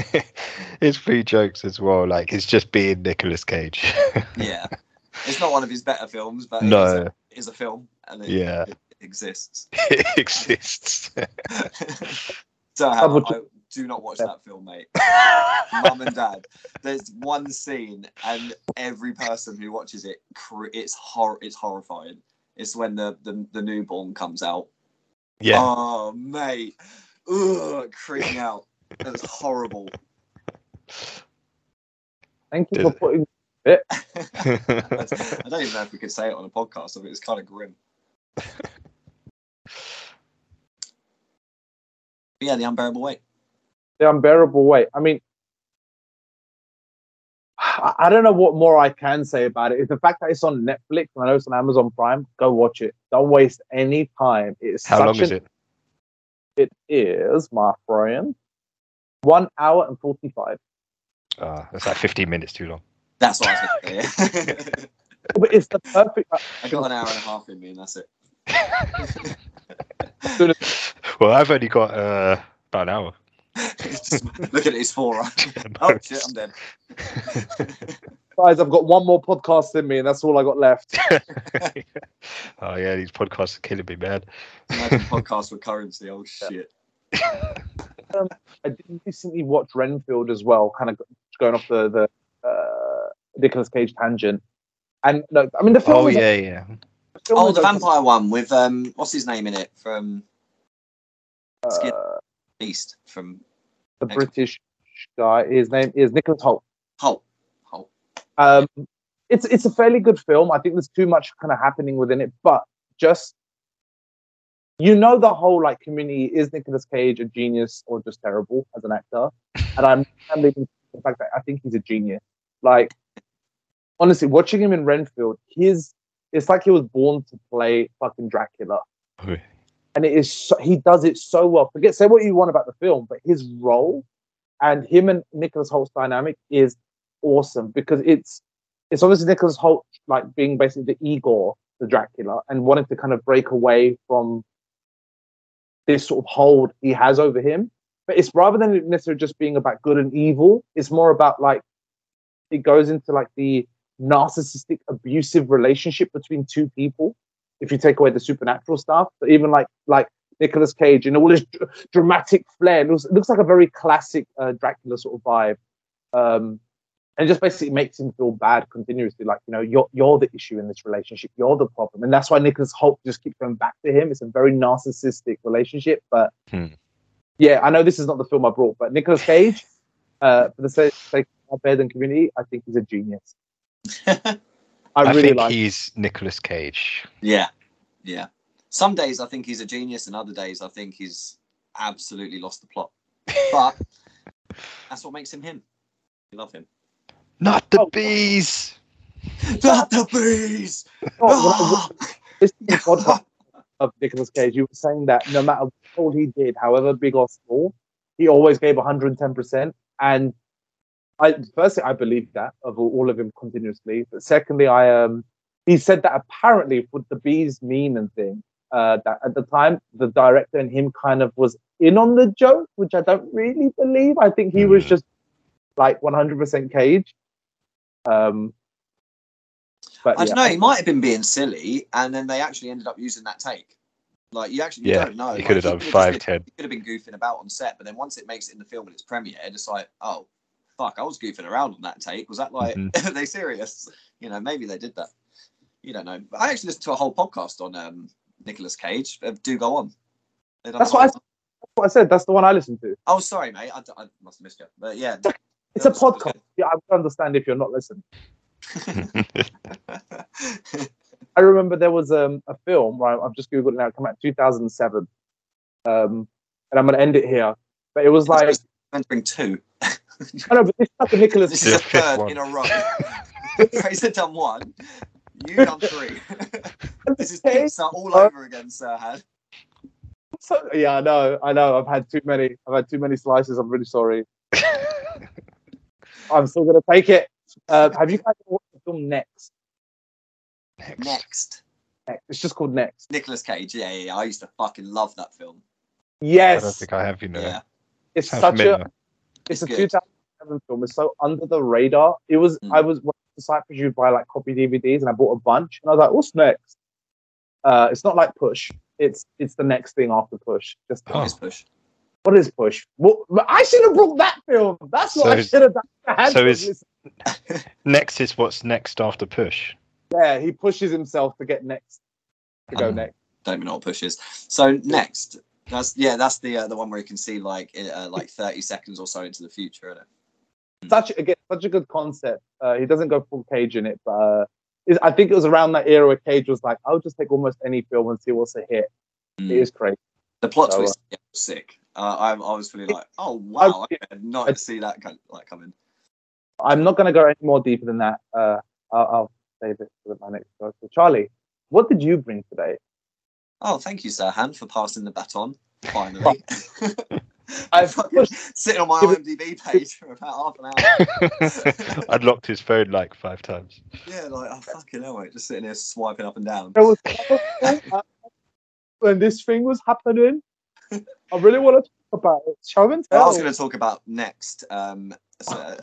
[SPEAKER 1] it's free jokes as well. Like it's just being Nicolas Cage.
[SPEAKER 2] yeah, it's not one of his better films, but it is
[SPEAKER 1] no,
[SPEAKER 2] a, it is a film, and it,
[SPEAKER 1] Yeah.
[SPEAKER 2] it exists.
[SPEAKER 1] it exists.
[SPEAKER 2] so Hannah,
[SPEAKER 3] Double
[SPEAKER 2] I do not watch that film, mate. Mum and Dad. There's one scene, and every person who watches it, it's hor- it's horrifying. It's when the, the the newborn comes out.
[SPEAKER 1] yeah,
[SPEAKER 2] Oh, mate. Ugh, creeping out. That's horrible.
[SPEAKER 3] Thank you
[SPEAKER 1] Did
[SPEAKER 3] for
[SPEAKER 1] it?
[SPEAKER 3] Putting.
[SPEAKER 2] I don't even know if we could say it on a podcast. I mean, it's kind of grim. But yeah, the unbearable weight.
[SPEAKER 3] the unbearable weight. I mean, I I don't know what more I can say about it. It's the fact that it's on Netflix and I know it's on Amazon Prime. Go watch it. Don't waste any time. It's
[SPEAKER 1] How
[SPEAKER 3] such
[SPEAKER 1] long is
[SPEAKER 3] an-
[SPEAKER 1] it?
[SPEAKER 3] It is, my friend, one hour and forty-five.
[SPEAKER 1] Uh, it's like 15 minutes too long.
[SPEAKER 2] That's what I was going to say.
[SPEAKER 3] But it's the perfect.
[SPEAKER 2] I got an hour and a half in me, and that's it.
[SPEAKER 1] well, I've only got uh, about an hour.
[SPEAKER 2] Just look at his forearm. Oh shit, I'm dead.
[SPEAKER 3] Guys, I've got one more podcast in me, and that's all I got left.
[SPEAKER 1] oh yeah, these podcasts are killing me, man.
[SPEAKER 2] Imagine podcast with currency. Oh shit.
[SPEAKER 3] I did recently watch Renfield as well, kind of going off the the uh, Nicolas Cage tangent. And no, I mean the film.
[SPEAKER 1] Oh
[SPEAKER 3] is-
[SPEAKER 1] yeah, yeah.
[SPEAKER 3] the film
[SPEAKER 2] Oh, the
[SPEAKER 3] okay.
[SPEAKER 2] vampire one with um, what's his name in it from Skin
[SPEAKER 3] Uh,
[SPEAKER 2] Beast from
[SPEAKER 3] the British guy. His name is Nicholas Hoult.
[SPEAKER 2] Hoult. Hoult.
[SPEAKER 3] Um, it's it's a fairly good film. I think there's too much kind of happening within it, but just you know the whole like community is Nicolas Cage a genius or just terrible as an actor, and I'm I'm leaving the fact that I think he's a genius. Like honestly, watching him in Renfield, his it's like he was born to play fucking Dracula.
[SPEAKER 1] Oh, okay.
[SPEAKER 3] and it is so, he does it so well. Forget say what you want about the film, but his role and him and Nicholas Hoult's dynamic is awesome because it's it's obviously Nicholas Hoult like being basically the Igor, the Dracula, and wanting to kind of break away from this sort of hold he has over him. But it's rather than necessarily just being about good and evil, it's more about like it goes into like the narcissistic abusive relationship between two people if you take away the supernatural stuff. But even like like Nicolas Cage and all this dr- dramatic flair, it looks, it looks like a very classic uh, Dracula sort of vibe. Um, and just basically makes him feel bad continuously, like you know you're you're the issue in this relationship, you're the problem, and that's why Nicholas Hoult just keeps going back to him. It's a very narcissistic relationship, but
[SPEAKER 1] Hmm.
[SPEAKER 3] yeah, I know this is not the film I brought, but Nicolas Cage, uh, for the sake sake of better than community, I think he's a genius. I,
[SPEAKER 1] I,
[SPEAKER 3] really
[SPEAKER 1] think
[SPEAKER 3] like.
[SPEAKER 1] he's Nicolas Cage.
[SPEAKER 2] Yeah, yeah. Some days I think he's a genius, and other days I think he's absolutely lost the plot. But that's what makes him him. You love him.
[SPEAKER 1] Not the
[SPEAKER 3] Oh.
[SPEAKER 1] bees.
[SPEAKER 2] Not the bees.
[SPEAKER 3] Oh, when I- listening the podcast of Nicolas Cage, you were saying that no matter what he did, however big or small, he always gave 110%. And I firstly, I believe that of all, all of him continuously. But secondly, I um he said that apparently with the bees mean and thing, uh, that at the time the director and him kind of was in on the joke, which I don't really believe. I think he was
[SPEAKER 1] Mm.
[SPEAKER 3] just like 100% Cage. Um, But
[SPEAKER 2] I don't know. He might have been being silly, and then they actually ended up using that take. Like you actually you
[SPEAKER 1] Yeah,
[SPEAKER 2] don't know.
[SPEAKER 1] he
[SPEAKER 2] Like,
[SPEAKER 1] could have done
[SPEAKER 2] just
[SPEAKER 1] five,
[SPEAKER 2] been-
[SPEAKER 1] ten.
[SPEAKER 2] He could have been goofing about on set, but then once it makes it in the film and it's premiered, it's like, oh, fuck, I was goofing around on that take. Was that like,
[SPEAKER 1] Mhm.
[SPEAKER 2] are they serious? You know, maybe they did that. You don't know. I actually listened to a whole podcast on um, Nicolas Cage. Uh, Do go on.
[SPEAKER 3] That's what I that's what I said. That's the one I listened to.
[SPEAKER 2] Oh, sorry, mate. I, I must have missed you. But yeah,
[SPEAKER 3] It's a
[SPEAKER 2] that was-
[SPEAKER 3] podcast. Yeah, I would understand if you're not listening. I remember there was um, a film, right? I've just Googled it now, it came out in 2007. Um, and I'm going to end it here. But it was like,
[SPEAKER 2] meant to bring two.
[SPEAKER 3] I know, but this is the Nicolas
[SPEAKER 2] This
[SPEAKER 1] The
[SPEAKER 2] is the third
[SPEAKER 1] one.
[SPEAKER 2] in a row. Fraser done one. You done three. this is pizza all over again, Serhan.
[SPEAKER 3] So, yeah, I know, I know. I've had too many. I've had too many slices. I'm really sorry. I'm still going to take it. Uh, have you guys watched the film Next?
[SPEAKER 1] Next.
[SPEAKER 2] Next,
[SPEAKER 3] Next. It's just called Next.
[SPEAKER 2] Nicolas Cage. Yeah, yeah, yeah. I used to fucking love that film. Yes.
[SPEAKER 1] I don't
[SPEAKER 3] Yes,
[SPEAKER 1] think I have, you know.
[SPEAKER 2] Yeah,
[SPEAKER 3] it's
[SPEAKER 1] Sounds
[SPEAKER 3] such a
[SPEAKER 1] familiar.
[SPEAKER 3] It's,
[SPEAKER 2] It's
[SPEAKER 3] a
[SPEAKER 2] good.
[SPEAKER 3] 2007 film. It's so under the radar. It was.
[SPEAKER 2] Mm.
[SPEAKER 3] I was when Cyprus. You buy like copy DVDs, and I bought a bunch, and I was like, "What's next?" Uh, it's not like Push. It's it's the next thing after Push. Just
[SPEAKER 1] Oh.
[SPEAKER 2] Always push.
[SPEAKER 3] what is Push? What, I should have brought that film. That's what
[SPEAKER 1] So
[SPEAKER 3] I
[SPEAKER 1] is-
[SPEAKER 3] should have done. I
[SPEAKER 1] so is- Next is what's next after push.
[SPEAKER 3] yeah, he pushes himself to get next to go
[SPEAKER 1] Um,
[SPEAKER 3] next.
[SPEAKER 2] Don't even know what push is. So next, that's yeah, that's the uh, the one where you can see like uh, like thirty seconds or so into the future. Isn't it?
[SPEAKER 3] Such again, such a good concept. Uh, he doesn't go full Cage in it, but uh, I think it was around that era where Cage was like, "I'll just take almost any film and see what's a hit."
[SPEAKER 2] Mm.
[SPEAKER 3] It is crazy.
[SPEAKER 2] The plot
[SPEAKER 3] So, uh,
[SPEAKER 2] twist yeah, was sick. Uh, I, I was feeling like, oh wow, I
[SPEAKER 3] I-
[SPEAKER 2] did not see that kind like coming.
[SPEAKER 3] I'm not going to go any more deeper than that. Uh, I'll, I'll save it for my next show. So, Charlie, what did you bring today?
[SPEAKER 2] Oh, thank you, Serhan, for passing the baton. Finally,
[SPEAKER 3] I've
[SPEAKER 2] fucking sitting on my IMDb page for about half an hour.
[SPEAKER 1] I'd locked his phone like five times.
[SPEAKER 2] Yeah, like oh fucking hell, mate, just sitting here swiping up and down.
[SPEAKER 3] Was when this thing was happening. I really want to talk about it. Show and
[SPEAKER 2] I was going to talk about next. Um, so,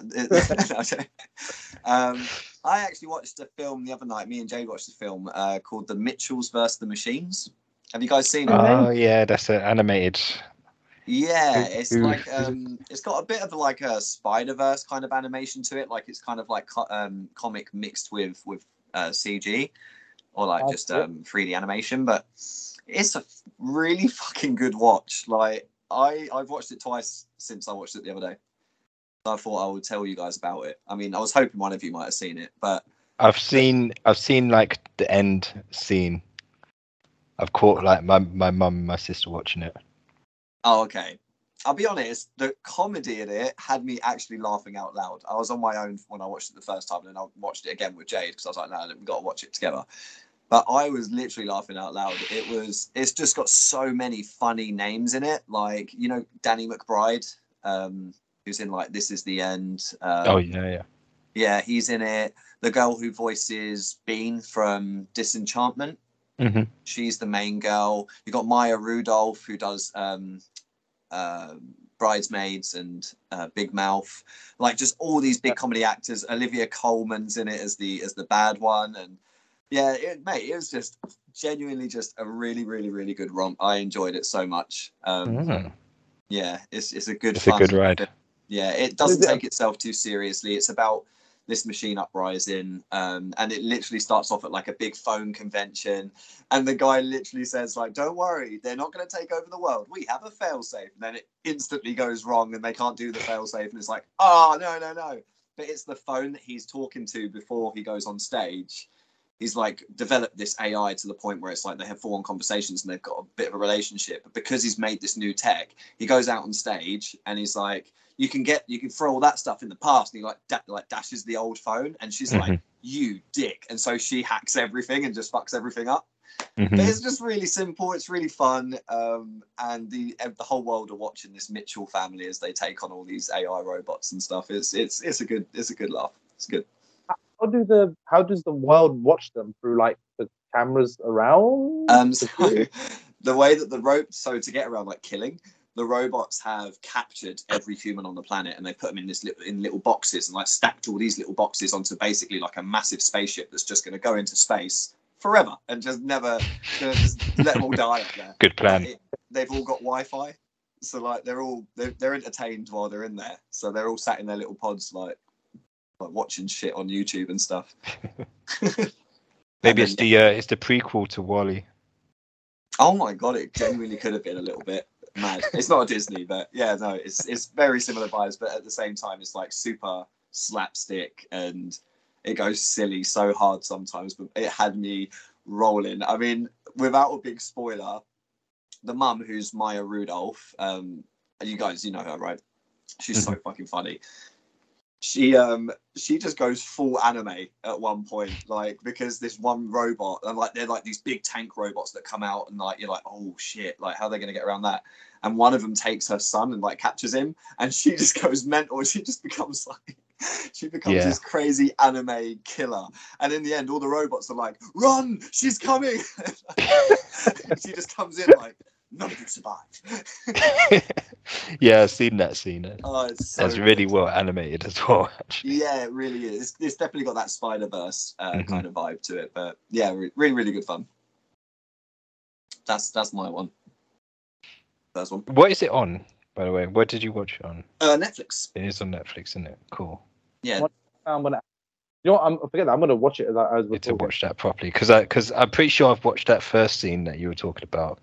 [SPEAKER 2] um, I actually watched a film the other night. Me and Jay watched a film uh, called The Mitchells versus the Machines. Have you guys seen it?
[SPEAKER 3] Uh,
[SPEAKER 1] Oh yeah, that's an animated.
[SPEAKER 2] Yeah, it's
[SPEAKER 1] who-
[SPEAKER 2] like um, it's got a bit of like a Spider Verse kind of animation to it. Like it's kind of like co- um, comic mixed with with uh, CG or like
[SPEAKER 3] That's
[SPEAKER 2] just
[SPEAKER 3] it.
[SPEAKER 2] um, 3D animation. But it's a really fucking good watch. Like I I've watched it twice since I watched it the other day. I thought I would tell you guys about it. I mean, I was hoping one of you might have seen it, but
[SPEAKER 1] I've seen I've seen like the end scene. I've caught like my my mum and my sister watching it.
[SPEAKER 2] Oh, okay. I'll be honest, the comedy in it had me actually laughing out loud. I was on my own when I watched it the first time, and then I watched it again with Jade because I was like, no, we've got to watch it together. But I was literally laughing out loud. It was, it's just got so many funny names in it. Like, you know, Danny McBride, um, who's in like This Is the End. Um,
[SPEAKER 1] oh yeah, yeah.
[SPEAKER 2] yeah, he's in it. The girl who voices Bean from Disenchantment
[SPEAKER 1] hmm
[SPEAKER 2] she's the main girl. You got Maya Rudolph who does um, uh, Bridesmaids and uh, Big Mouth, like just all these big comedy actors. Olivia Colman's in it as the as the bad one, and yeah, it, mate, it was just genuinely just a really, really, really good romp. I enjoyed it so much. Um,
[SPEAKER 1] Mm.
[SPEAKER 2] Yeah, it's it's a good.
[SPEAKER 1] It's a good ride.
[SPEAKER 2] yeah, it doesn't take itself too seriously. It's about this machine uprising, um, and it literally starts off at like a big phone convention, and the guy literally says like, "Don't worry, they're not going to take over the world. We have a failsafe." And then it instantly goes wrong, and they can't do the failsafe, and it's like, "Oh no, no, no!" But it's the phone that he's talking to before he goes on stage. He's like developed this AI to the point where it's like they have full on conversations and they've got a bit of a relationship. But because he's made this new tech, he goes out on stage and he's like, you can get you can throw all that stuff in the past and he like da- like dashes the old phone and she's like
[SPEAKER 1] Mhm.
[SPEAKER 2] you dick and so she hacks everything and just fucks everything up
[SPEAKER 1] Mhm.
[SPEAKER 2] but it's just really simple it's really fun um and the the whole world are watching this mitchell family as they take on all these ai robots and stuff it's it's it's a good it's a good laugh it's good
[SPEAKER 3] How do the how does the world watch them through like the cameras around?
[SPEAKER 2] um so the way that the rope so to get around like killing the robots have captured every human on the planet and they put them in this little in little boxes and like stacked all these little boxes onto basically like a massive spaceship that's just going to go into space forever and just never just let them all die up there.
[SPEAKER 1] Good plan.
[SPEAKER 2] It- they've all got Wi-Fi, so like they're all they're, they're entertained while they're in there. So they're all sat in their little pods like like watching shit on YouTube and stuff.
[SPEAKER 1] Maybe
[SPEAKER 2] And
[SPEAKER 1] it's
[SPEAKER 2] then-
[SPEAKER 1] the uh, it's the prequel to WALL-E.
[SPEAKER 2] Oh my god, it genuinely could have been a little bit mad. It's not a Disney, but yeah, no, it's it's very similar vibes, but at the same time, it's like super slapstick and it goes silly so hard sometimes. But it had me rolling. I mean, without a big spoiler, the mum who's Maya Rudolph, um, you guys, you know her, right? She's so fucking funny. She um she just goes full anime at one point, like because this one robot and like they're like these big tank robots that come out and like you're like oh shit like how are they gonna get around that? And one of them takes her son and like captures him, and she just goes mental. She just becomes like she becomes
[SPEAKER 1] Yeah.
[SPEAKER 2] this crazy anime killer. And in the end, all the robots are like, "Run! She's coming!" she just comes in like, "None of you survive."
[SPEAKER 1] yeah, I've seen that scene.
[SPEAKER 2] Oh, it's so
[SPEAKER 1] That's really well animated as well. Actually.
[SPEAKER 2] Yeah, it really is. It's, it's definitely got that Spider Verse uh,
[SPEAKER 1] Mhm.
[SPEAKER 2] kind of vibe to it. But yeah, re- really, really good fun. That's that's my one. First one.
[SPEAKER 1] What is it on, by the way? Where did you watch it on?
[SPEAKER 2] Uh, Netflix.
[SPEAKER 1] It is on Netflix, isn't it? Cool.
[SPEAKER 2] Yeah.
[SPEAKER 3] I'm gonna. You know, what, I'm forget that. I'm gonna watch it as I as we're
[SPEAKER 1] Need to watch that properly because I because I'm pretty sure I've watched that first scene that you were talking about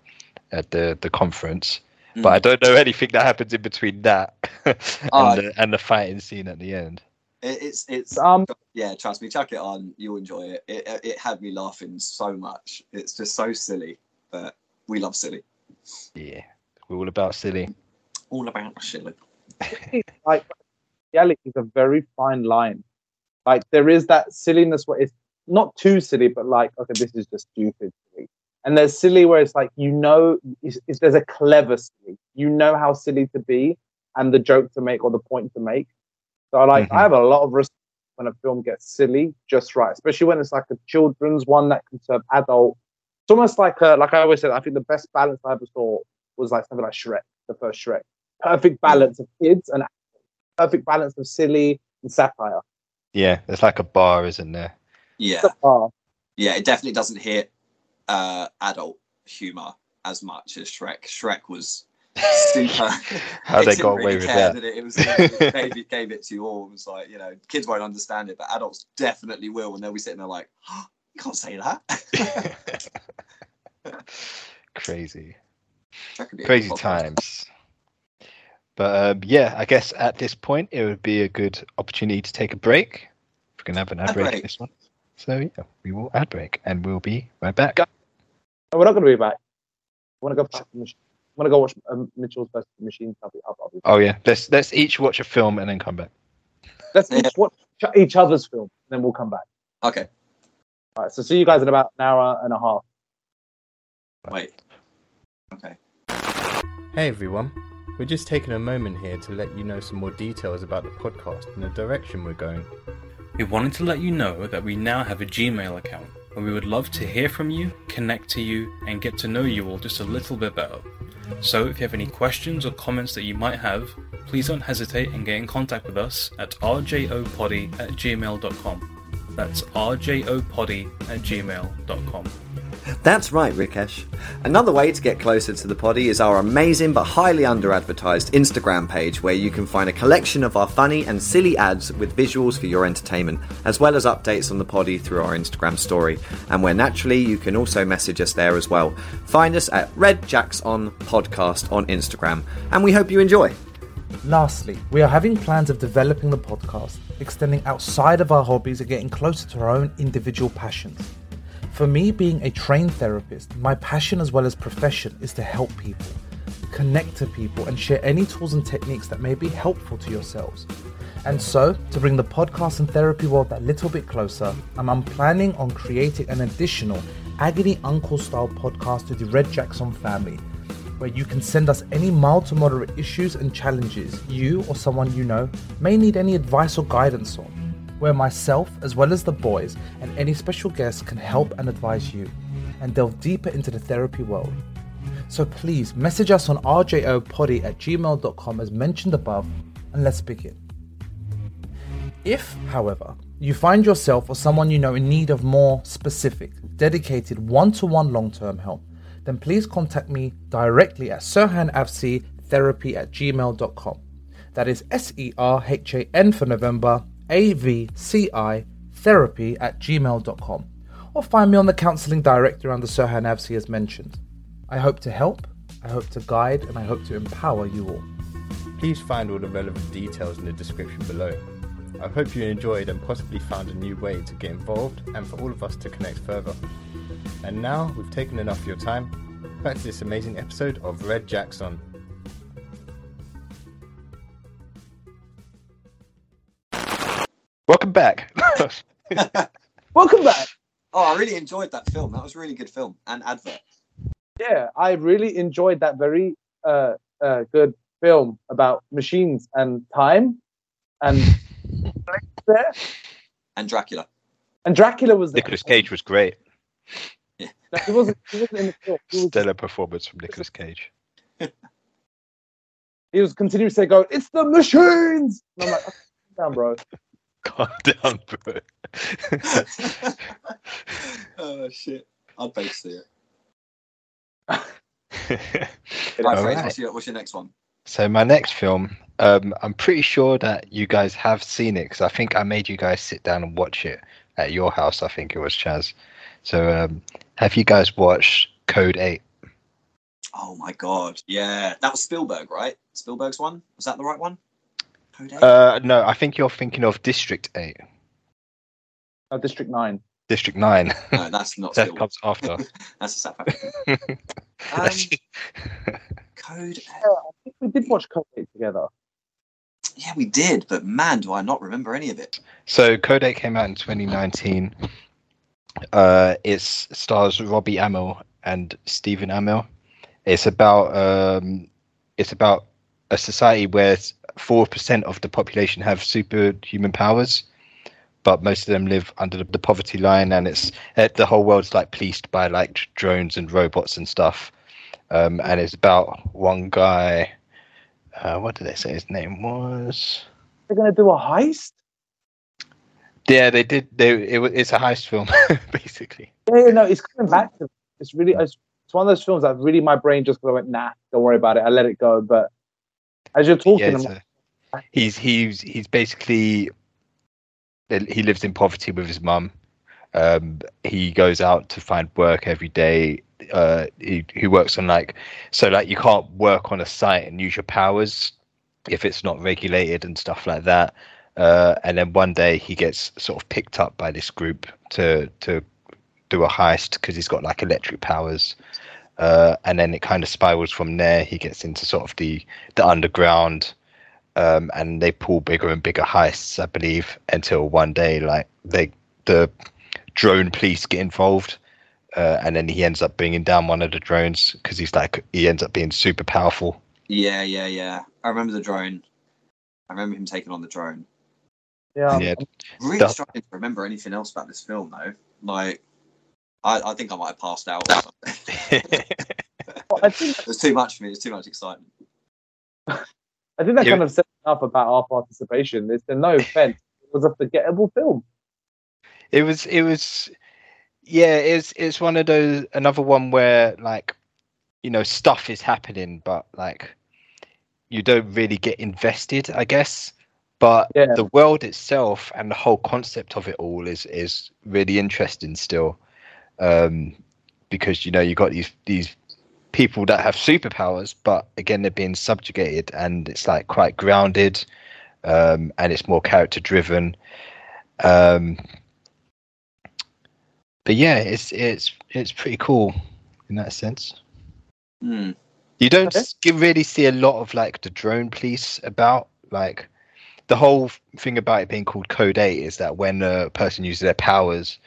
[SPEAKER 1] at the the conference, but
[SPEAKER 2] Mm.
[SPEAKER 1] I don't know anything that happens in between that and
[SPEAKER 2] Oh.
[SPEAKER 1] the and the fighting scene at the end.
[SPEAKER 2] It's it's
[SPEAKER 3] Um,
[SPEAKER 2] yeah. Trust me, chuck it on. You'll enjoy it. It it it had me laughing so much. It's just so silly, but we love silly.
[SPEAKER 1] Yeah, we're all about silly.
[SPEAKER 2] All about silly.
[SPEAKER 3] like reality is a very fine line. Like there is that silliness where it's not too silly, but like okay, this is just stupid. Silly. And there's silly where it's like you know, it's, it's, there's a clever silly. You know how silly to be and the joke to make or the point to make. So like
[SPEAKER 1] Mhm.
[SPEAKER 3] I have a lot of respect when a film gets silly just right, especially when it's like a children's one that can serve adult. It's almost like a, like I always said. I think the best balance I ever saw was like something like Shrek, the first Shrek. Perfect balance of kids and perfect balance of silly and satire.
[SPEAKER 1] Yeah, there's like a bar, isn't there?
[SPEAKER 2] Yeah.
[SPEAKER 3] Ah,
[SPEAKER 2] yeah, it definitely doesn't hit uh, adult humor as much as Shrek. Shrek was super.
[SPEAKER 1] How they got
[SPEAKER 2] really
[SPEAKER 1] away with
[SPEAKER 2] care,
[SPEAKER 1] that?
[SPEAKER 2] It? it was it gave, it gave it to you all. It was like you know, kids won't understand it, but adults definitely will, and they'll be sitting there like, oh, "You can't say that."
[SPEAKER 1] Crazy,
[SPEAKER 2] That could be a
[SPEAKER 1] crazy times. But um, yeah, I guess at this point it would be a good opportunity to take a break. We're gonna have an ad,
[SPEAKER 2] Ad
[SPEAKER 1] break,
[SPEAKER 2] break.
[SPEAKER 1] this one. So yeah, we will ad break, and we'll be right back.
[SPEAKER 3] no, we're not going to be back. I want to go. Back to the machine. I want to go watch um, Mitchell's versus the Machines. I'll be, I'll, I'll be back.
[SPEAKER 1] Oh yeah, let's let's each watch a film and then come back.
[SPEAKER 3] Let's
[SPEAKER 2] Yeah.
[SPEAKER 3] each watch each other's film, and then we'll come back.
[SPEAKER 2] Okay,
[SPEAKER 3] All right. So see you guys in about an hour and a half.
[SPEAKER 2] wait. Okay.
[SPEAKER 4] Hey everyone, we're just taking a moment here to let you know some more details about the podcast and the direction we're going.
[SPEAKER 5] We wanted to let you know that we now have a Gmail account where we would love to hear from you, connect to you, and get to know you all just a little bit better. So if you have any questions or comments that you might have, please don't hesitate and get in contact with us at rjopoddy at gmail.com. That's rjopoddy at gmail.com.
[SPEAKER 6] That's right, Rikesh. Another way to get closer to the poddy is our amazing but highly under advertised Instagram page where you can find a collection of our funny and silly ads with visuals for your entertainment, as well as updates on the poddy through our Instagram story, and where naturally you can also message us there as well. Find us at Red Jacks on Podcast on Instagram, and we hope you enjoy.
[SPEAKER 7] Lastly, we are having plans of developing the podcast, extending outside of our hobbies and getting closer to our own individual passions. For me, being a trained therapist, my passion as well as profession is to help people, connect to people, and share any tools and techniques that may be helpful to yourselves. And so, to bring the podcast and therapy world that little bit closer, I'm, I'm planning on creating an additional Agony Uncle style podcast to the Red Jacks On family, where you can send us any mild to moderate issues and challenges you or someone you know may need any advice or guidance on, where myself, as well as the boys and any special guests, can help and advise you and delve deeper into the therapy world. So please message us on rjopoddy at gmail.com as mentioned above and let's begin. If, however, you find yourself or someone you know in need of more specific, dedicated one to one long term help, then please contact me directly at serhanavcitherapy at gmail.com. That is S E R H A N for November, A V C I therapy at gmail.com. Or find me on the counselling directory under Serhan Avci as mentioned. I hope to help, I hope to guide, and I hope to empower you all.
[SPEAKER 4] Please find all the relevant details in the description below. I hope you enjoyed and possibly found a new way to get involved and for all of us to connect further. And now we've taken enough of your time. Back to this amazing episode of Red Jacks On.
[SPEAKER 1] Welcome back.
[SPEAKER 3] Welcome back.
[SPEAKER 2] Oh, I really enjoyed that film. That was a really good film and advert.
[SPEAKER 3] Yeah, I really enjoyed that very uh, uh, good film about machines and time, and there
[SPEAKER 2] And Dracula.
[SPEAKER 3] and Dracula was there.
[SPEAKER 1] Nicolas Cage was great.
[SPEAKER 3] No, he wasn't. He wasn't in the film. He was,
[SPEAKER 1] Stellar performance from Nicolas Cage.
[SPEAKER 3] he was continuously going, "It's the machines." And I'm like, "Oh, down, bro."
[SPEAKER 1] Calm down, bro.
[SPEAKER 2] oh shit! I'd pay to see it.
[SPEAKER 1] All
[SPEAKER 2] Right, Frazer,
[SPEAKER 1] right.
[SPEAKER 2] what's, your, what's your next one?
[SPEAKER 1] So my next film, um, I'm pretty sure that you guys have seen it because I think I made you guys sit down and watch it at your house. I think it was Chaz. So um, have you guys watched Code Eight?
[SPEAKER 2] Oh my god, yeah, that was Spielberg, right? Spielberg's one. Was that the right one? Code eight?
[SPEAKER 1] Uh, no, I think you're thinking of District Eight,
[SPEAKER 3] Uh, District Nine.
[SPEAKER 1] District Nine.
[SPEAKER 2] no, that's not
[SPEAKER 1] that comes after.
[SPEAKER 2] That's a South African.
[SPEAKER 1] That's-
[SPEAKER 2] Code.
[SPEAKER 3] Yeah, I think we did watch Code Eight together.
[SPEAKER 2] Yeah, we did, but man, do I not remember any of it.
[SPEAKER 1] So Code 8 came out in 2019. Uh, it stars Robbie Amell and Stephen Amell. It's about um, it's about a society where four percent of the population have superhuman powers, but most of them live under the, the poverty line, and it's uh, the whole world's like policed by like drones and robots and stuff. Um, and it's about one guy. Uh, what did they say his name was?
[SPEAKER 3] They're gonna do a heist.
[SPEAKER 1] Yeah, they did. They it, it's a heist film, basically.
[SPEAKER 3] Yeah, yeah, no, it's coming back to. It's really. It's, it's one of those films that really my brain just went, nah, don't worry about it. I let it go. But as you're talking,
[SPEAKER 1] Yeah,
[SPEAKER 3] like,
[SPEAKER 1] he's he's he's basically he lives in poverty with his mum. Um, he goes out to find work every day. Uh, he he works on like so like you can't work on a site and use your powers if it's not regulated and stuff like that. Uh, and then one day he gets sort of picked up by this group to to do a heist because he's got like electric powers. Uh, and then it kind of spirals from there. He gets into sort of the the underground, um, and they pull bigger and bigger heists, I believe, until one day like they the drone police get involved, uh, and then he ends up bringing down one of the drones because he's like he ends up being super powerful.
[SPEAKER 2] Yeah, yeah, yeah. I remember the drone. I remember him taking on the drone.
[SPEAKER 3] yeah, I'm-
[SPEAKER 2] Really
[SPEAKER 1] Stuff.
[SPEAKER 2] struggling to remember anything else about this film, though. Like, I, I think I might have passed out. Or
[SPEAKER 3] well, I think
[SPEAKER 2] it was too much for me. It was too much excitement.
[SPEAKER 3] I think that
[SPEAKER 1] Yeah.
[SPEAKER 3] kind of says enough about our participation. It's no offense. It was a forgettable film.
[SPEAKER 1] it was it was yeah it's it's one of those another one where like you know stuff is happening but like you don't really get invested i guess but
[SPEAKER 3] Yeah.
[SPEAKER 1] the world itself and the whole concept of it all is is really interesting still um because you know you've got these these people that have superpowers but again they're being subjugated and it's like quite grounded um and it's more character driven um but yeah, it's it's it's pretty cool in that sense.
[SPEAKER 2] Hmm.
[SPEAKER 1] You don't
[SPEAKER 3] Okay.
[SPEAKER 1] really see a lot of like the drone police about like the whole thing about it being called Code Eight is that when a person uses their powers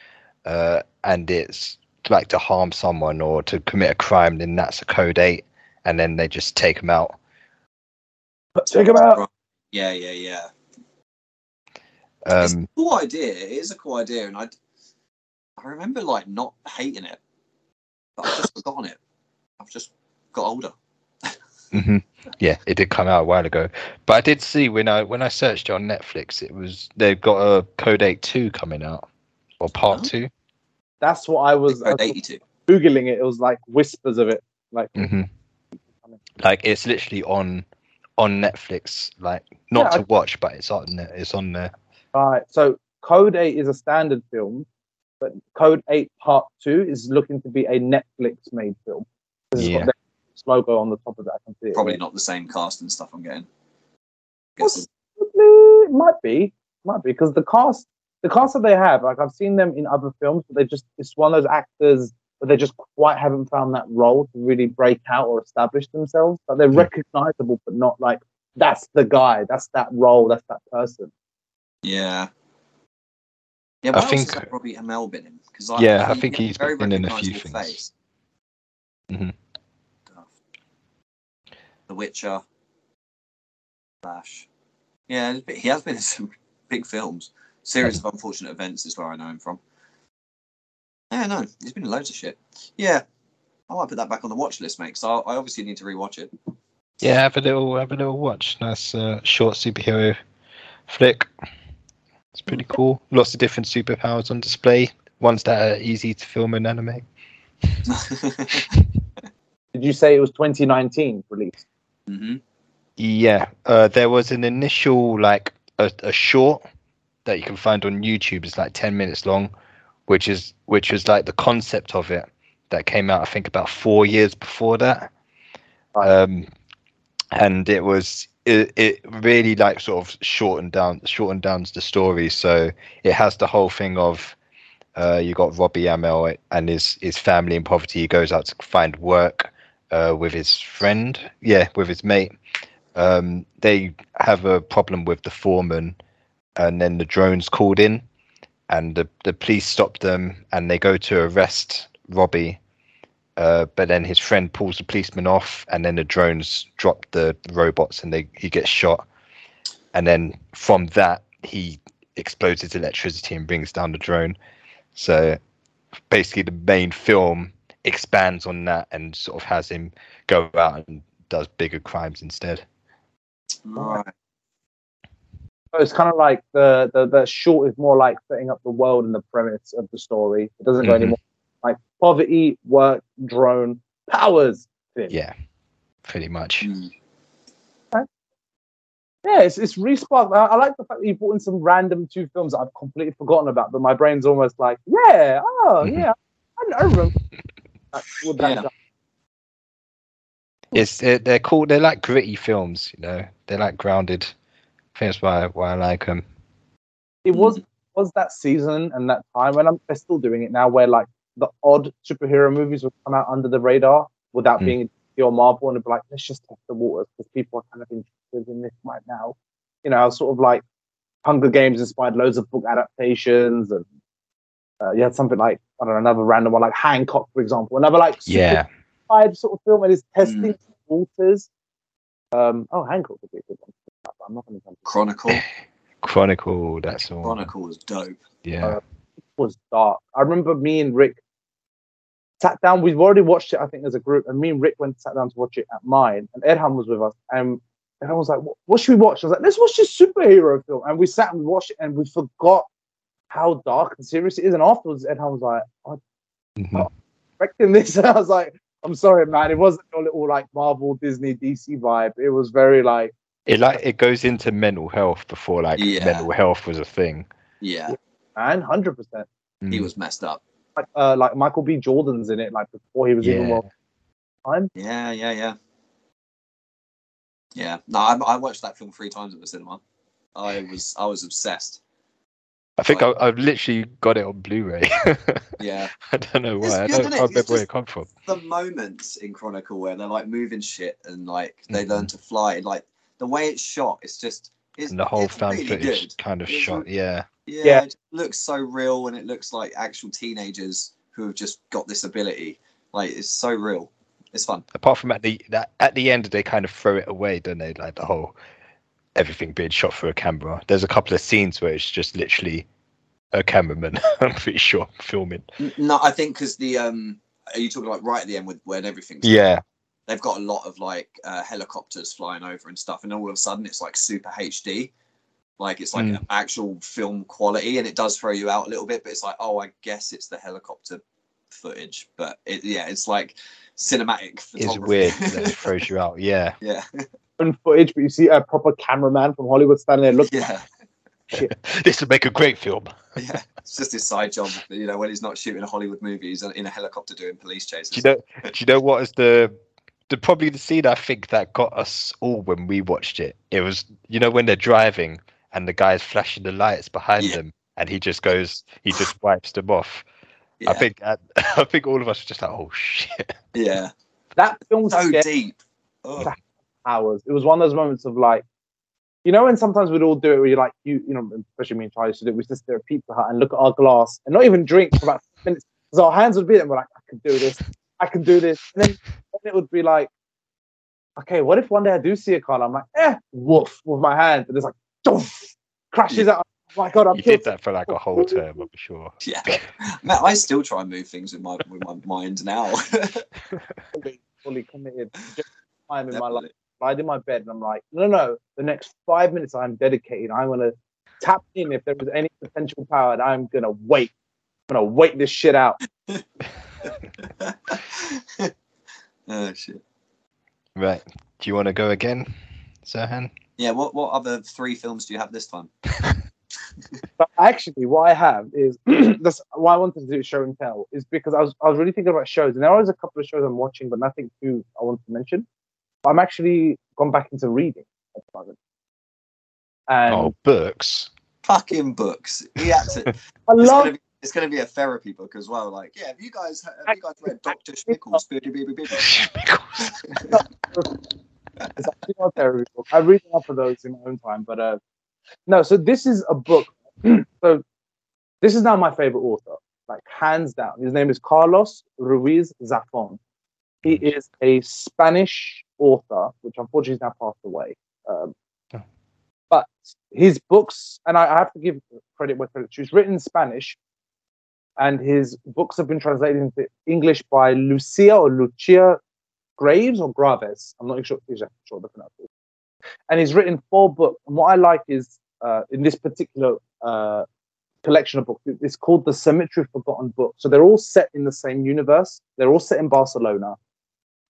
[SPEAKER 1] uh, and it's like to harm someone or to commit a crime, then that's a Code Eight, and then they just take them out.
[SPEAKER 3] Check him out.
[SPEAKER 2] Yeah, yeah, yeah. it's
[SPEAKER 1] Um,
[SPEAKER 2] a cool idea. It is a cool idea, and I, I remember like not hating it, but I've just forgotten it. I've just got older.
[SPEAKER 1] hmm Yeah, it did come out a while ago, but I did see when I when I searched it on Netflix, it was they've got a Code Eight Two coming out or Part
[SPEAKER 2] Oh.
[SPEAKER 1] Two.
[SPEAKER 3] That's what I was I was
[SPEAKER 2] 82.
[SPEAKER 3] googling it. It was like whispers of it. Like
[SPEAKER 1] hmm Like it's literally on on Netflix, like not
[SPEAKER 3] Yeah,
[SPEAKER 1] to watch, but it's on there. It's on there.
[SPEAKER 3] Right. So Code 8 is a standard film, but Code 8 Part 2 is looking to be a Netflix made film. 'Cause It's
[SPEAKER 1] Yeah.
[SPEAKER 3] got Netflix logo on the top of it. I can see it.
[SPEAKER 2] Probably not the same cast and stuff I'm getting.
[SPEAKER 3] What's-
[SPEAKER 2] Guessing.
[SPEAKER 3] It might be. Might be. Because the cast the cast that they have, like I've seen them in other films, but they just it's one of those actors but they just quite haven't found that role to really break out or establish themselves. But they're
[SPEAKER 1] Hmm.
[SPEAKER 3] recognizable, but not like that's the guy, that's that role, that's that person.
[SPEAKER 2] Yeah. Yeah,
[SPEAKER 1] I
[SPEAKER 2] else
[SPEAKER 1] think-
[SPEAKER 2] has that Robbie Amell been in? Because
[SPEAKER 1] Yeah, I think he's been in a few things.
[SPEAKER 2] face.
[SPEAKER 1] Mhm.
[SPEAKER 2] The Witcher, Flash. Yeah, he has been in some big films. Series of Unfortunate Events is where I know him from. Yeah, no, he's been in loads of shit. Yeah, I might put that back on the watch list, mate. So I obviously need to rewatch it.
[SPEAKER 1] Yeah, have a little have a little watch. Nice uh, short superhero flick. It's pretty cool. Lots of different superpowers on display. Ones that are easy to film and animate.
[SPEAKER 3] Did you say it was 2019 release?
[SPEAKER 2] hmm
[SPEAKER 1] Yeah, uh, there was an initial like a, a short that you can find on YouTube. is like ten minutes long, which is which was like the concept of it that came out. I think about four years before that. Um, and it was it, it really like sort of shortened down shortened down the story. So it has the whole thing of uh, you got Robbie Amell and his his family in poverty. He goes out to find work uh, with his friend, yeah, with his mate. Um, they have a problem with the foreman, and then the drone's called in, and the the police stop them, and they go to arrest Robbie. Uh, but then his friend pulls the policeman off, and then the drones drop the robots, and they he gets shot. And then from that, he explodes his electricity and brings down the drone. So basically, the main film expands on that and sort of has him go out and does bigger crimes instead.
[SPEAKER 2] Right.
[SPEAKER 3] So it's kind of like the, the the short is more like setting up the world and the premise of the story. It doesn't go
[SPEAKER 1] Mhm.
[SPEAKER 3] anymore like poverty, work, drone, powers. Thing.
[SPEAKER 1] Yeah, pretty much.
[SPEAKER 2] Mm.
[SPEAKER 3] Yeah, it's it's resparked. I, I like the fact that you brought in some random two films that I've completely forgotten about, but my brain's almost like, yeah, oh
[SPEAKER 1] Mhm.
[SPEAKER 3] yeah, I, I remember. that- with that
[SPEAKER 2] Yeah.
[SPEAKER 1] It's they're, they're cool. They're like gritty films, you know. They're like grounded. I think that's why why I like them.
[SPEAKER 3] It was was that season and that time, and I'm, they're still doing it now, where like the odd superhero movies would come out under the radar without
[SPEAKER 1] Mm.
[SPEAKER 3] being your Marvel, and it'd be like, let's just test the waters because people are kind of interested in this right now. You know, sort of like Hunger Games inspired loads of book adaptations, and uh, you had something like I don't know, another random one like Hancock, for example, another like super
[SPEAKER 1] Yeah,
[SPEAKER 3] inspired sort of film, and it's testing
[SPEAKER 2] Mm.
[SPEAKER 3] waters. Um, oh, Hancock would be a good one. I'm not going to
[SPEAKER 2] Chronicle.
[SPEAKER 1] Chronicle. That's all.
[SPEAKER 2] Chronicle was dope.
[SPEAKER 1] Yeah.
[SPEAKER 3] Uh, was dark. I remember me and Rick sat down. We've already watched it, I think, as a group, and me and Rick went and sat down to watch it at mine. And Edham was with us, and Edham was like, "What, what should we watch?" I was like, "Let's watch this superhero film." And we sat and we watched it, and we forgot how dark and serious it is. And afterwards, Edham was like, "I'm
[SPEAKER 1] Mhm.
[SPEAKER 3] expecting this," and I was like, "I'm sorry, man. It wasn't your little like Marvel, Disney, DC vibe. It was very like."
[SPEAKER 1] It like it goes into mental health before like
[SPEAKER 2] Yeah.
[SPEAKER 1] mental health was a thing.
[SPEAKER 2] Yeah,
[SPEAKER 3] and hundred percent.
[SPEAKER 2] he
[SPEAKER 1] Mm.
[SPEAKER 2] was messed up.
[SPEAKER 3] Like, uh, like Michael B. Jordan's in it, like before he was even
[SPEAKER 1] Yeah.
[SPEAKER 3] well. Time.
[SPEAKER 2] Yeah, yeah, yeah. Yeah, no, I, I watched that film three times at the cinema. I was, I was obsessed.
[SPEAKER 1] I think I, I've literally got it on Blu-ray.
[SPEAKER 2] Yeah,
[SPEAKER 1] I don't know why.
[SPEAKER 2] It's
[SPEAKER 1] I don't,
[SPEAKER 2] isn't it?
[SPEAKER 1] I don't remember where
[SPEAKER 2] just-
[SPEAKER 1] it come from.
[SPEAKER 2] the moments in Chronicle where they're like moving shit and like they
[SPEAKER 1] Mhm.
[SPEAKER 2] learn to fly, like the way it's shot, it's just it's
[SPEAKER 1] And the whole
[SPEAKER 2] it's
[SPEAKER 1] found
[SPEAKER 2] really
[SPEAKER 1] footage
[SPEAKER 2] good.
[SPEAKER 1] kind of
[SPEAKER 2] It's
[SPEAKER 1] shot. Yeah.
[SPEAKER 2] Yeah,
[SPEAKER 3] Yeah.
[SPEAKER 2] it looks so real and it looks like actual teenagers who have just got this ability. Like it's so real. It's fun.
[SPEAKER 1] Apart from at the that, at the end, they kind of throw it away, don't they? Like the whole everything being shot through a camera. There's a couple of scenes where it's just literally a cameraman. I'm pretty sure filming.
[SPEAKER 2] No, I think because the um, are you talking like right at the end with when everything's
[SPEAKER 1] Yeah.
[SPEAKER 2] They've got a lot of like uh, helicopters flying over and stuff, and all of a sudden it's like super HD, like it's like
[SPEAKER 1] Mm.
[SPEAKER 2] actual film quality, and it does throw you out a little bit. But it's like, oh, I guess it's the helicopter footage, but it, yeah, it's like cinematic.
[SPEAKER 1] It's weird that it throws you out. Yeah.
[SPEAKER 2] yeah,
[SPEAKER 3] Own footage, but you see a proper cameraman from Hollywood standing there looking.
[SPEAKER 2] yeah,
[SPEAKER 1] this would make a great film.
[SPEAKER 2] yeah. It's just his side job, you know, when he's not shooting a Hollywood movie, he's in a helicopter doing police chases.
[SPEAKER 1] Do you know? Do you know what is the the probably the scene I think that got us all when we watched it? It was you know when they're driving and the guy's flashing the lights behind
[SPEAKER 2] Yeah.
[SPEAKER 1] them, and he just goes, he just wipes them off.
[SPEAKER 2] yeah,
[SPEAKER 1] I think I, I think all of us were just like, oh shit.
[SPEAKER 2] yeah,
[SPEAKER 3] That film
[SPEAKER 2] so
[SPEAKER 3] scared
[SPEAKER 2] deep. Oh,
[SPEAKER 3] hours. It was one of those moments of like, you know, when sometimes we'd all do it where you're like, you, you know, especially me and Charlie used to do it. We just stare at Pizza Hut and look at our glass and not even drink for about minutes because our hands would be there and we're like, I can do this, I can do this. And then, then it would be like, okay, what if one day I do see a car? I'm like, eh, woof, with my hand. And it's like, doof, crashes out. Oh my God, I'm
[SPEAKER 1] You
[SPEAKER 3] killed.
[SPEAKER 1] did that for like a whole term, I'm sure.
[SPEAKER 2] yeah, man, I still try and move things with my with my mind now.
[SPEAKER 3] fully, fully committed. Just time in my life.
[SPEAKER 2] Definitely.
[SPEAKER 3] lied in my bed and I'm like, no, no, the next five minutes I'm dedicated. I'm gonna tap in if there was any potential power and I'm gonna wait. I'm gonna wait this shit out.
[SPEAKER 2] oh shit.
[SPEAKER 1] Right. Do you want to go again, Serhan?
[SPEAKER 2] Yeah, what what other three films do you have this time?
[SPEAKER 3] But actually, what I have is that's why I wanted to do show and tell is because I was I was really thinking about shows and there was a couple of shows I'm watching, but nothing too I want to mention. I'm actually gone back into reading at the moment. And
[SPEAKER 1] oh, books.
[SPEAKER 2] Fucking books. He had.
[SPEAKER 3] I love
[SPEAKER 2] gonna, be, it's gonna be a therapy book as well. Like, yeah, have you guys have you guys read Doctor Schmickle's?
[SPEAKER 3] It's actually not a therapy book. I read enough of those in my own time, but uh, no. So this is a book. so this is now my favorite author, like hands down. His name is Carlos Ruiz Zafon. He is a Spanish author, which unfortunately has now passed away. Um,
[SPEAKER 1] Oh.
[SPEAKER 3] but his books, and I, I have to give credit where credit's due. He's written in Spanish, and his books have been translated into English by Lucia or Lucia Graves or Graves. I'm not sure, exactly sure the pronunciation. And he's written four books. And what I like is uh, in this particular uh, collection of books, it's called the Cemetery of Forgotten Books. So they're all set in the same universe. They're all set in Barcelona,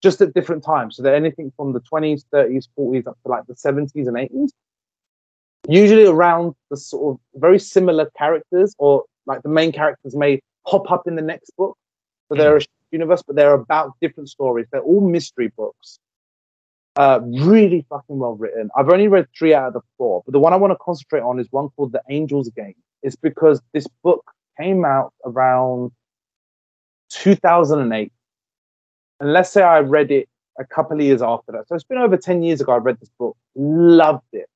[SPEAKER 3] just at different times. So they're anything from the 20s, 30s, 40s up to like the 70s and 80s. Usually around the sort of very similar characters, or like the main characters may pop up in the next book. So they're a universe, but they're about different stories. They're all mystery books. Uh, really fucking well written. I've only read three out of the four, but the one I want to concentrate on is one called The Angel's Game. It's because this book came out around 2008. And let's say I read it a couple of years after that. So it's been over 10 years ago I read this book, loved it.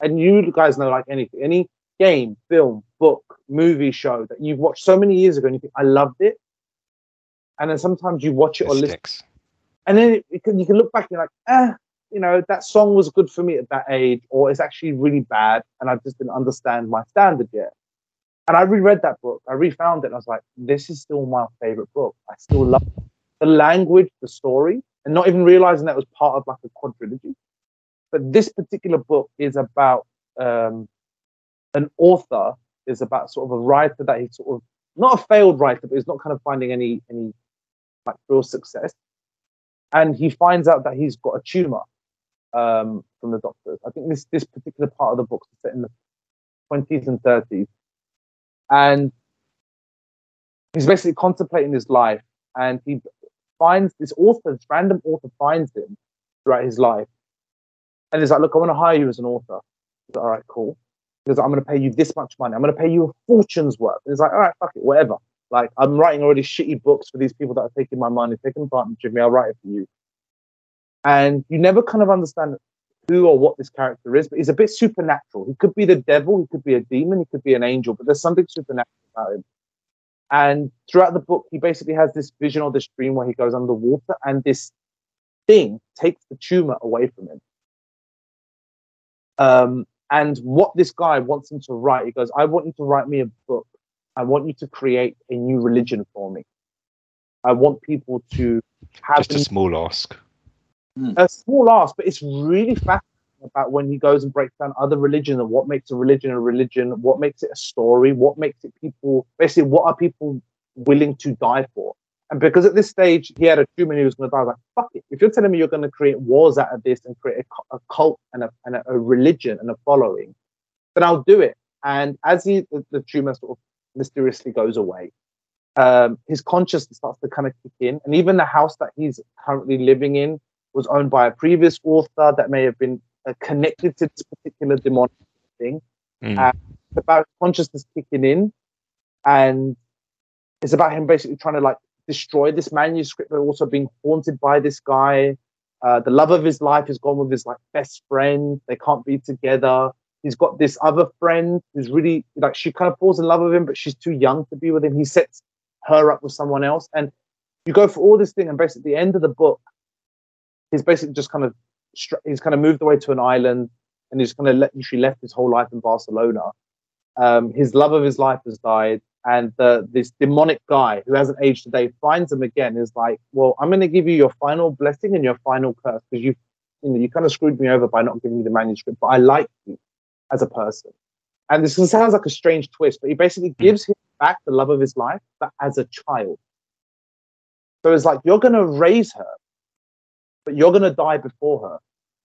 [SPEAKER 3] And you guys know, like anything, any game, film, book, movie, show that you've watched so many years ago and you think, I loved it. And then sometimes you watch it or
[SPEAKER 1] It
[SPEAKER 3] listen and then it, it can, you can look back and you're like, eh, you know, that song was good for me at that age, or it's actually really bad, and I just didn't understand my standard yet. And I reread that book, I refound it, and I was like, this is still my favorite book. I still love it. the language, the story, and not even realizing that was part of like a quadrilogy. But this particular book is about um, an author, is about sort of a writer that he's sort of not a failed writer, but he's not kind of finding any any like real success and he finds out that he's got a tumor um, from the doctors. I think this this particular part of the book is set in the twenties and thirties, and he's basically contemplating his life, and he finds this author, this random author, finds him throughout his life, and he's like, "Look, I want to hire you as an author." Like, "All right, cool." Because I'm going to pay you this much money. I'm going to pay you a fortune's worth. And he's like, "All right, fuck it, whatever." Like I'm writing already shitty books for these people that are taking my money, taking advantage of me. I'll write it for you. And you never kind of understand who or what this character is, but he's a bit supernatural. He could be the devil, he could be a demon, he could be an angel, but there's something supernatural about him. And throughout the book, he basically has this vision or this dream where he goes underwater and this thing takes the tumor away from him. Um, and what this guy wants him to write, he goes, I want you to write me a book I want you to create a new religion for me. I want people to have
[SPEAKER 1] Just a small ask.
[SPEAKER 2] Mm.
[SPEAKER 3] a small ask, but it's really fascinating about when he goes and breaks down other religions and what makes a religion a religion, what makes it a story, what makes it people basically what are people willing to die for. And because at this stage he had a human who was going to die, I was like, fuck it. If you're telling me you're going to create wars out of this and create a, a cult and, a, and a, a religion and a following, then I'll do it. And as he, the, the tumor sort of mysteriously goes away, um, his consciousness starts to kind of kick in. And even the house that he's currently living in was owned by a previous author that may have been uh, connected to this particular demonic thing.
[SPEAKER 1] Mm.
[SPEAKER 3] Uh, it's about consciousness kicking in, and it's about him basically trying to like destroy this manuscript, but also being haunted by this guy. Uh, the love of his life has gone with his like best friend. They can't be together. He's got this other friend who's really like she kind of falls in love with him, but she's too young to be with him. He sets her up with someone else, and you go for all this thing, and basically the end of the book, he's basically just kind of he's kind of moved away to an island, and he's kind of let, literally left his whole life in Barcelona. Um, his love of his life has died, and the, this demonic guy who hasn't aged today finds him again. Is like, well, I'm going to give you your final blessing and your final curse because you, you know, you kind of screwed me over by not giving me the manuscript, but I like you as a person. And this sounds like a strange twist, but he basically hmm. gives him back the love of his life, but as a child. So it's like you're going to raise her, but you're going to die before her.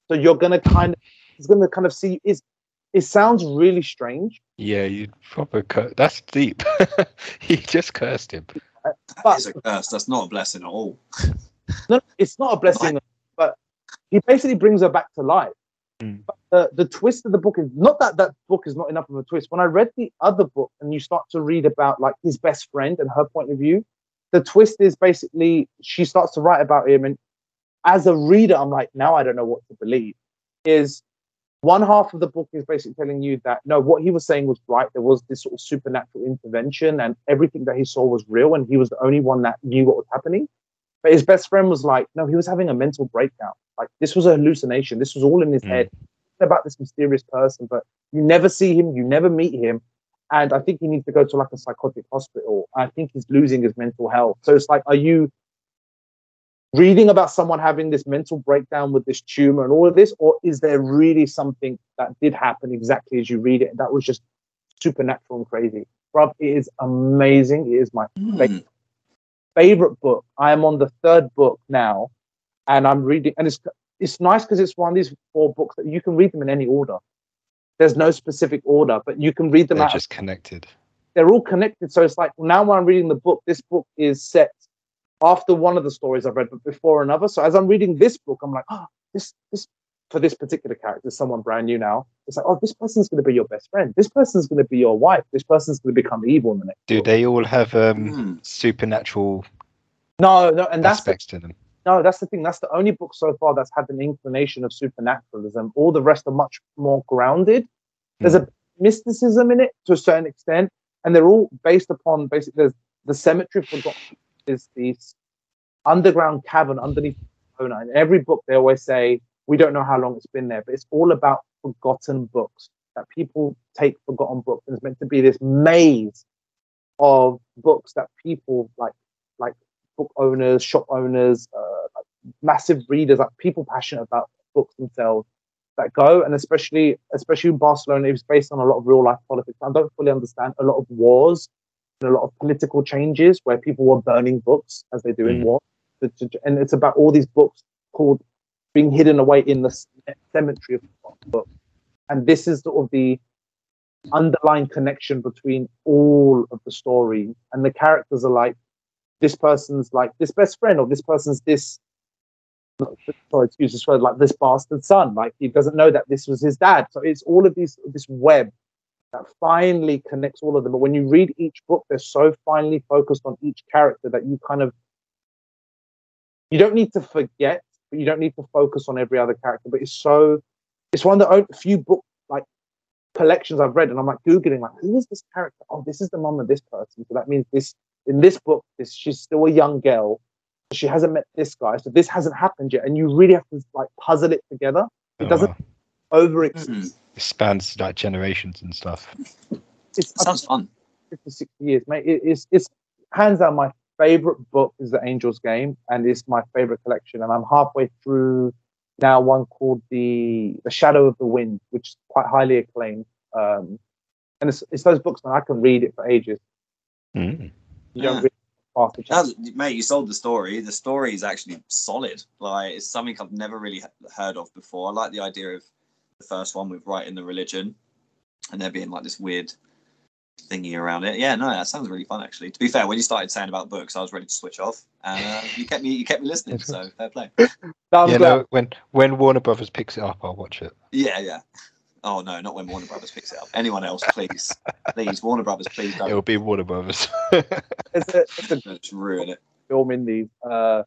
[SPEAKER 3] So you're going to kind of, he's going to kind of see. Is it sounds really strange,
[SPEAKER 1] Yeah, you proper cur- that's deep. he just cursed him.
[SPEAKER 2] That
[SPEAKER 3] but
[SPEAKER 2] is a curse. That's not a blessing at all.
[SPEAKER 3] no, it's not a blessing, but he basically brings her back to life.
[SPEAKER 1] Mm.
[SPEAKER 3] But the, the twist of the book is not that that book is not enough of a twist. When I read the other book and you start to read about like his best friend and her point of view, the twist is basically she starts to write about him, and as a reader, I'm like, now I don't know what to believe. Is one half of the book is basically telling you that no, what he was saying was right. There was this sort of supernatural intervention, and everything that he saw was real, and he was the only one that knew what was happening. But his best friend was like, no, he was having a mental breakdown. Like this was a hallucination. This was all in his
[SPEAKER 1] Mm.
[SPEAKER 3] head about this mysterious person, but you never see him, you never meet him. And I think he needs to go to like a psychotic hospital. I think he's losing his mental health. So it's like, are you reading about someone having this mental breakdown with this tumor and all of this, or is there really something that did happen exactly as you read it? And That was just supernatural and crazy. Rob, it is amazing. It is my
[SPEAKER 2] Hmm.
[SPEAKER 3] favorite book. I am on the third book now, and I'm reading, and it's it's nice because it's one of these four books that you can read them in any order. There's no specific order, but you can read them
[SPEAKER 1] They're
[SPEAKER 3] out.
[SPEAKER 1] just connected.
[SPEAKER 3] They're all connected, so it's like now when I'm reading the book, this book is set after one of the stories I've read, but before another. So as I'm reading this book, I'm like, oh, this this for this particular character, someone brand new now. It's like, oh, this person's going to be your best friend. This person's going to be your wife. This person's going to become evil in the next.
[SPEAKER 1] Do
[SPEAKER 3] book.
[SPEAKER 1] they all have um,
[SPEAKER 2] Hmm.
[SPEAKER 1] supernatural
[SPEAKER 3] No, no, and that's the
[SPEAKER 1] aspects to them?
[SPEAKER 3] No, that's the thing. That's the only book so far that's had an inclination of supernaturalism. All the rest are much more grounded. There's a mysticism in it to a certain extent, and they're all based upon basically there's the cemetery forgotten is this underground cavern underneath Barcelona. In every book, they always say we don't know how long it's been there, but it's all about forgotten books that people take forgotten books, and it's meant to be this maze of books that people like like book owners, shop owners, uh, like massive readers, like people passionate about books themselves that go. And especially, especially in Barcelona, it was based on a lot of real life politics. I don't fully understand a lot of wars a lot of political changes where people were burning books as they do in
[SPEAKER 1] Mm.
[SPEAKER 3] war. The- the- And it's about all these books called being hidden away in the cemetery of forgotten books. And this is sort of the underlying connection between all of the story. And the characters are like, this person's like this best friend, or this person's this. Sorry, excuse this word, like this bastard son. Like he doesn't know that this was his dad. So it's all of these this web that finally connects all of them. But when you read each book, they're so finely focused on each character that you kind of you don't need to forget, but you don't need to focus on every other character. But it's so it's one of the only few book like collections I've read, and I'm like googling like who is this character? Oh, this is the mum of this person. So that means this in this book, this she's still a young girl. She hasn't met this guy, so this hasn't happened yet, and you really have to like puzzle it together. It
[SPEAKER 1] Oh,
[SPEAKER 3] doesn't
[SPEAKER 1] wow.
[SPEAKER 3] over.
[SPEAKER 1] It spans like generations and stuff.
[SPEAKER 3] It's
[SPEAKER 2] Sounds fun.
[SPEAKER 3] 50, 60 years, mate. It, it's it's hands down my favorite book is The Angel's Game, and it's my favorite collection. And I'm halfway through now one called the The Shadow of the Wind, which is quite highly acclaimed. Um, and it's, it's those books, that I can read it for ages.
[SPEAKER 1] Mm.
[SPEAKER 3] You don't
[SPEAKER 2] Yeah.
[SPEAKER 3] read it fast.
[SPEAKER 2] mate, you sold the story. The story is actually solid. Like it's something I've never really heard of before. I like the idea of the first one with writing the religion, and there being like this weird thingy around it. Yeah, no, that sounds really fun actually. To be fair, when you started saying about books, I was ready to switch off, and uh, you kept me you kept me listening. So fair play.
[SPEAKER 3] No, I'm
[SPEAKER 1] yeah,
[SPEAKER 3] glad.
[SPEAKER 1] no, when when Warner Brothers picks it up, I'll watch it.
[SPEAKER 2] Yeah, yeah. Oh no, not when Warner Brothers picks it up. Anyone else, please, please, Warner Brothers, please
[SPEAKER 1] It'll be Warner Brothers.
[SPEAKER 3] It's a, it's a
[SPEAKER 2] don't ruin it.
[SPEAKER 3] film in these. Uh,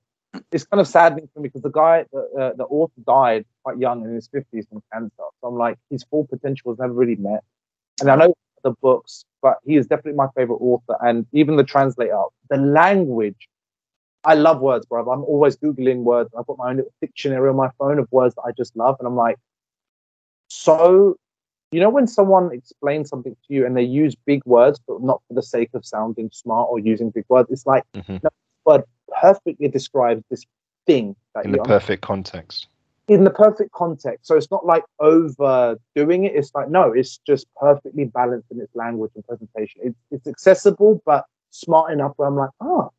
[SPEAKER 3] it's kind of saddening for me because the guy, the, uh, the author, died quite young in his fifties from cancer. So I'm like, his full potential was never really met. And I know the books, but he is definitely my favorite author. And even the translator, the language. I love words, bro. I'm always googling words. I've got my own little dictionary on my phone of words that I just love, and I'm like, so. You know when someone explains something to you and they use big words, but not for the sake of sounding smart or using big words. It's like
[SPEAKER 1] Mhm.
[SPEAKER 3] word perfectly describes this thing that
[SPEAKER 1] In the
[SPEAKER 3] you're
[SPEAKER 1] perfect context.
[SPEAKER 3] in the perfect context. So it's not like overdoing it. It's like no, it's just perfectly balanced in its language and presentation. It's it's accessible but smart enough where I'm like, oh,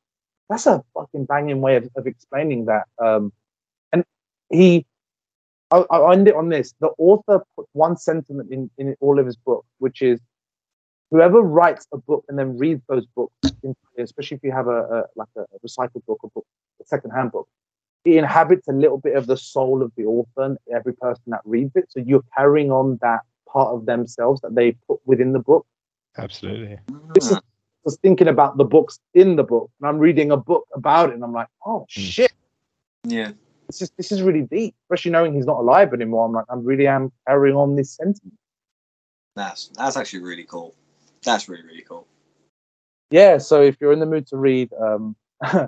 [SPEAKER 3] that's a fucking banging way of, of explaining that. Um, and he, I, I'll end it on this. The author put one sentiment in in all of his books, which is whoever writes a book and then reads those books, especially if you have a, a like a, a recycled book or book, a second-hand book, it inhabits a little bit of the soul of the author and every person that reads it. So you're carrying on that part of themselves that they put within the book.
[SPEAKER 1] Absolutely.
[SPEAKER 3] This is just thinking about the books in the book, and I'm reading a book about it, and I'm like, oh mm. shit,
[SPEAKER 2] Yeah.
[SPEAKER 3] this is this is really deep. Especially knowing he's not alive anymore, I'm like, I really am carrying on this sentiment.
[SPEAKER 2] That's that's actually really cool. That's really really cool.
[SPEAKER 3] Yeah. So if you're in the mood to read, um, yeah,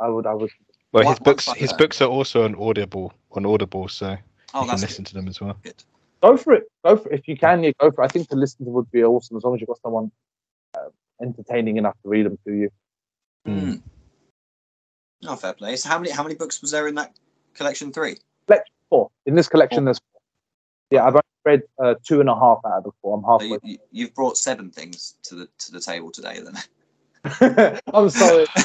[SPEAKER 3] I would, I would.
[SPEAKER 1] Well,
[SPEAKER 2] One-
[SPEAKER 1] his
[SPEAKER 2] one
[SPEAKER 1] books his
[SPEAKER 2] fact.
[SPEAKER 1] books are also on Audible on Audible, so
[SPEAKER 2] Oh,
[SPEAKER 1] you can
[SPEAKER 2] that's
[SPEAKER 1] listen to them as well.
[SPEAKER 2] good.
[SPEAKER 3] go for it. Go for it. If you can, yeah, go for it. I think to listen to would be awesome as long as you've got someone uh, entertaining enough to read them to you.
[SPEAKER 2] Mm. Oh, fair play. So how many how many books was there in that collection? Three.
[SPEAKER 3] Collection Four in this collection. There's four. Yeah, I've only read uh, two and a half out of the four. I'm
[SPEAKER 2] So
[SPEAKER 3] halfway.
[SPEAKER 2] you, you, you've brought seven things to the to the table today, then.
[SPEAKER 3] I'm sorry.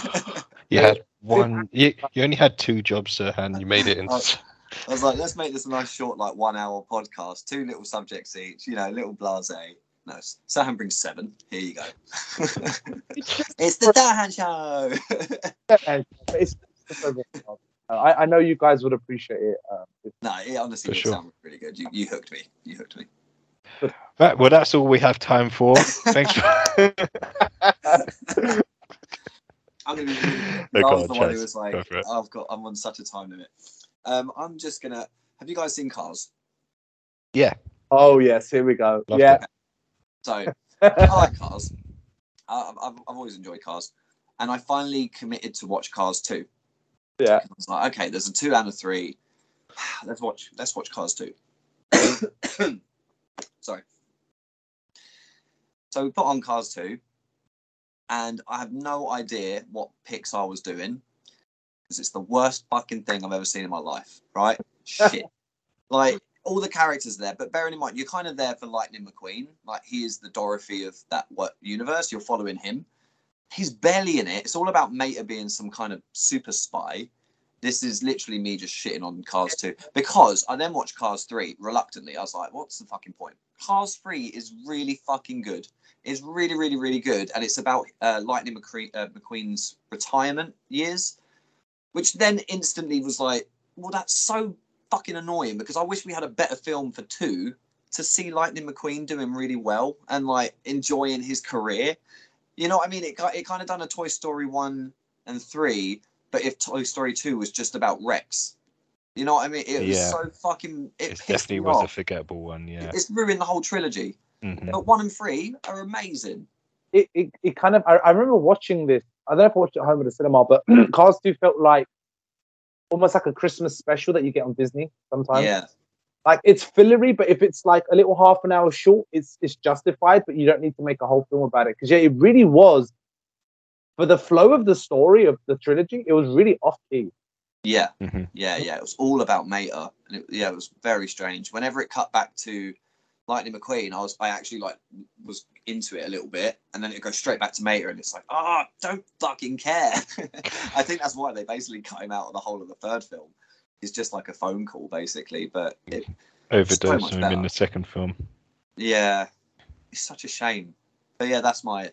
[SPEAKER 1] You
[SPEAKER 3] Yeah.
[SPEAKER 1] had one. You, you only had two jobs, sir, and you made it in.
[SPEAKER 2] I was like, let's make this a nice short, like one hour podcast. Two little subjects each. You know, little blase. No, Serhan brings seven. Here you go. it's the Dahan show.
[SPEAKER 3] It's, it's over. Uh, I, I know you guys would appreciate it. Um, it's-
[SPEAKER 2] no, it honestly
[SPEAKER 1] For
[SPEAKER 2] did
[SPEAKER 1] sure.
[SPEAKER 2] sound really good. You, you hooked me. You hooked me.
[SPEAKER 1] Right, well, that's all we have time for. Thanks. For...
[SPEAKER 2] I'm gonna be. Really,
[SPEAKER 1] No,
[SPEAKER 2] I was
[SPEAKER 1] on,
[SPEAKER 2] the one who was like,
[SPEAKER 1] Go for.
[SPEAKER 2] I've got. I'm on such a time limit. Um, I'm just gonna. Have you guys seen Cars? Yeah.
[SPEAKER 3] Oh yes, here we go.
[SPEAKER 1] Loved
[SPEAKER 3] yeah,
[SPEAKER 1] it.
[SPEAKER 2] So I like Cars. I, I've, I've always enjoyed Cars, and I finally committed to watch Cars two.
[SPEAKER 3] Yeah.
[SPEAKER 2] I was like, okay, there's a two and a three. Let's watch. Let's watch Cars two. Sorry. So we put on Cars two, and I have no idea what Pixar was doing because it's the worst fucking thing I've ever seen in my life. Right? Shit. Like all the characters there, but bearing in mind you're kind of there for Lightning McQueen. Like he is the Dorothy of that what universe. You're following him. He's barely in it. It's all about Mater being some kind of super spy. This is literally me just shitting on Cars 2 because I then watched Cars 3 reluctantly. I was like, what's the fucking point? Cars 3 is really fucking good. It's really, really, really good. And it's about uh, Lightning McQueen, uh, McQueen's retirement years, which then instantly was like, well, that's so fucking annoying because I wish we had a better film for 2 to see Lightning McQueen doing really well and like enjoying his career. You know what I mean? It, ki- it kind of done a Toy Story 1 and 3 but if Toy Story 2 was just about Rex. You know what I mean? It was
[SPEAKER 1] Yeah.
[SPEAKER 2] so fucking. It
[SPEAKER 1] It definitely
[SPEAKER 2] me
[SPEAKER 1] was a forgettable one. Yeah.
[SPEAKER 2] It's ruined the whole trilogy.
[SPEAKER 1] Mhm.
[SPEAKER 2] But one and three are amazing.
[SPEAKER 3] It, it, it kind of. I, I remember watching this. I don't know if I watched it at home at the cinema, but Cars 2 felt like almost like a Christmas special that you get on Disney sometimes.
[SPEAKER 2] Yeah.
[SPEAKER 3] Like it's fillery, but if it's like a little half an hour short, it's it's justified. But you don't need to make a whole film about it because yeah, it really was for the flow of the story of the trilogy, it was really off key.
[SPEAKER 2] Yeah,
[SPEAKER 1] Mhm.
[SPEAKER 2] yeah, yeah. It was all about Mater, and it, yeah, it was very strange. Whenever it cut back to Lightning McQueen, I was I actually like was into it a little bit, and then it goes straight back to Mater, and it's like, ah, don't fucking care. I think that's why they basically cut him out of the whole of the third film. It's just like a phone call, basically. But it,
[SPEAKER 1] Overdose
[SPEAKER 2] much
[SPEAKER 1] on him in the second film.
[SPEAKER 2] yeah, it's such a shame. But yeah, that's my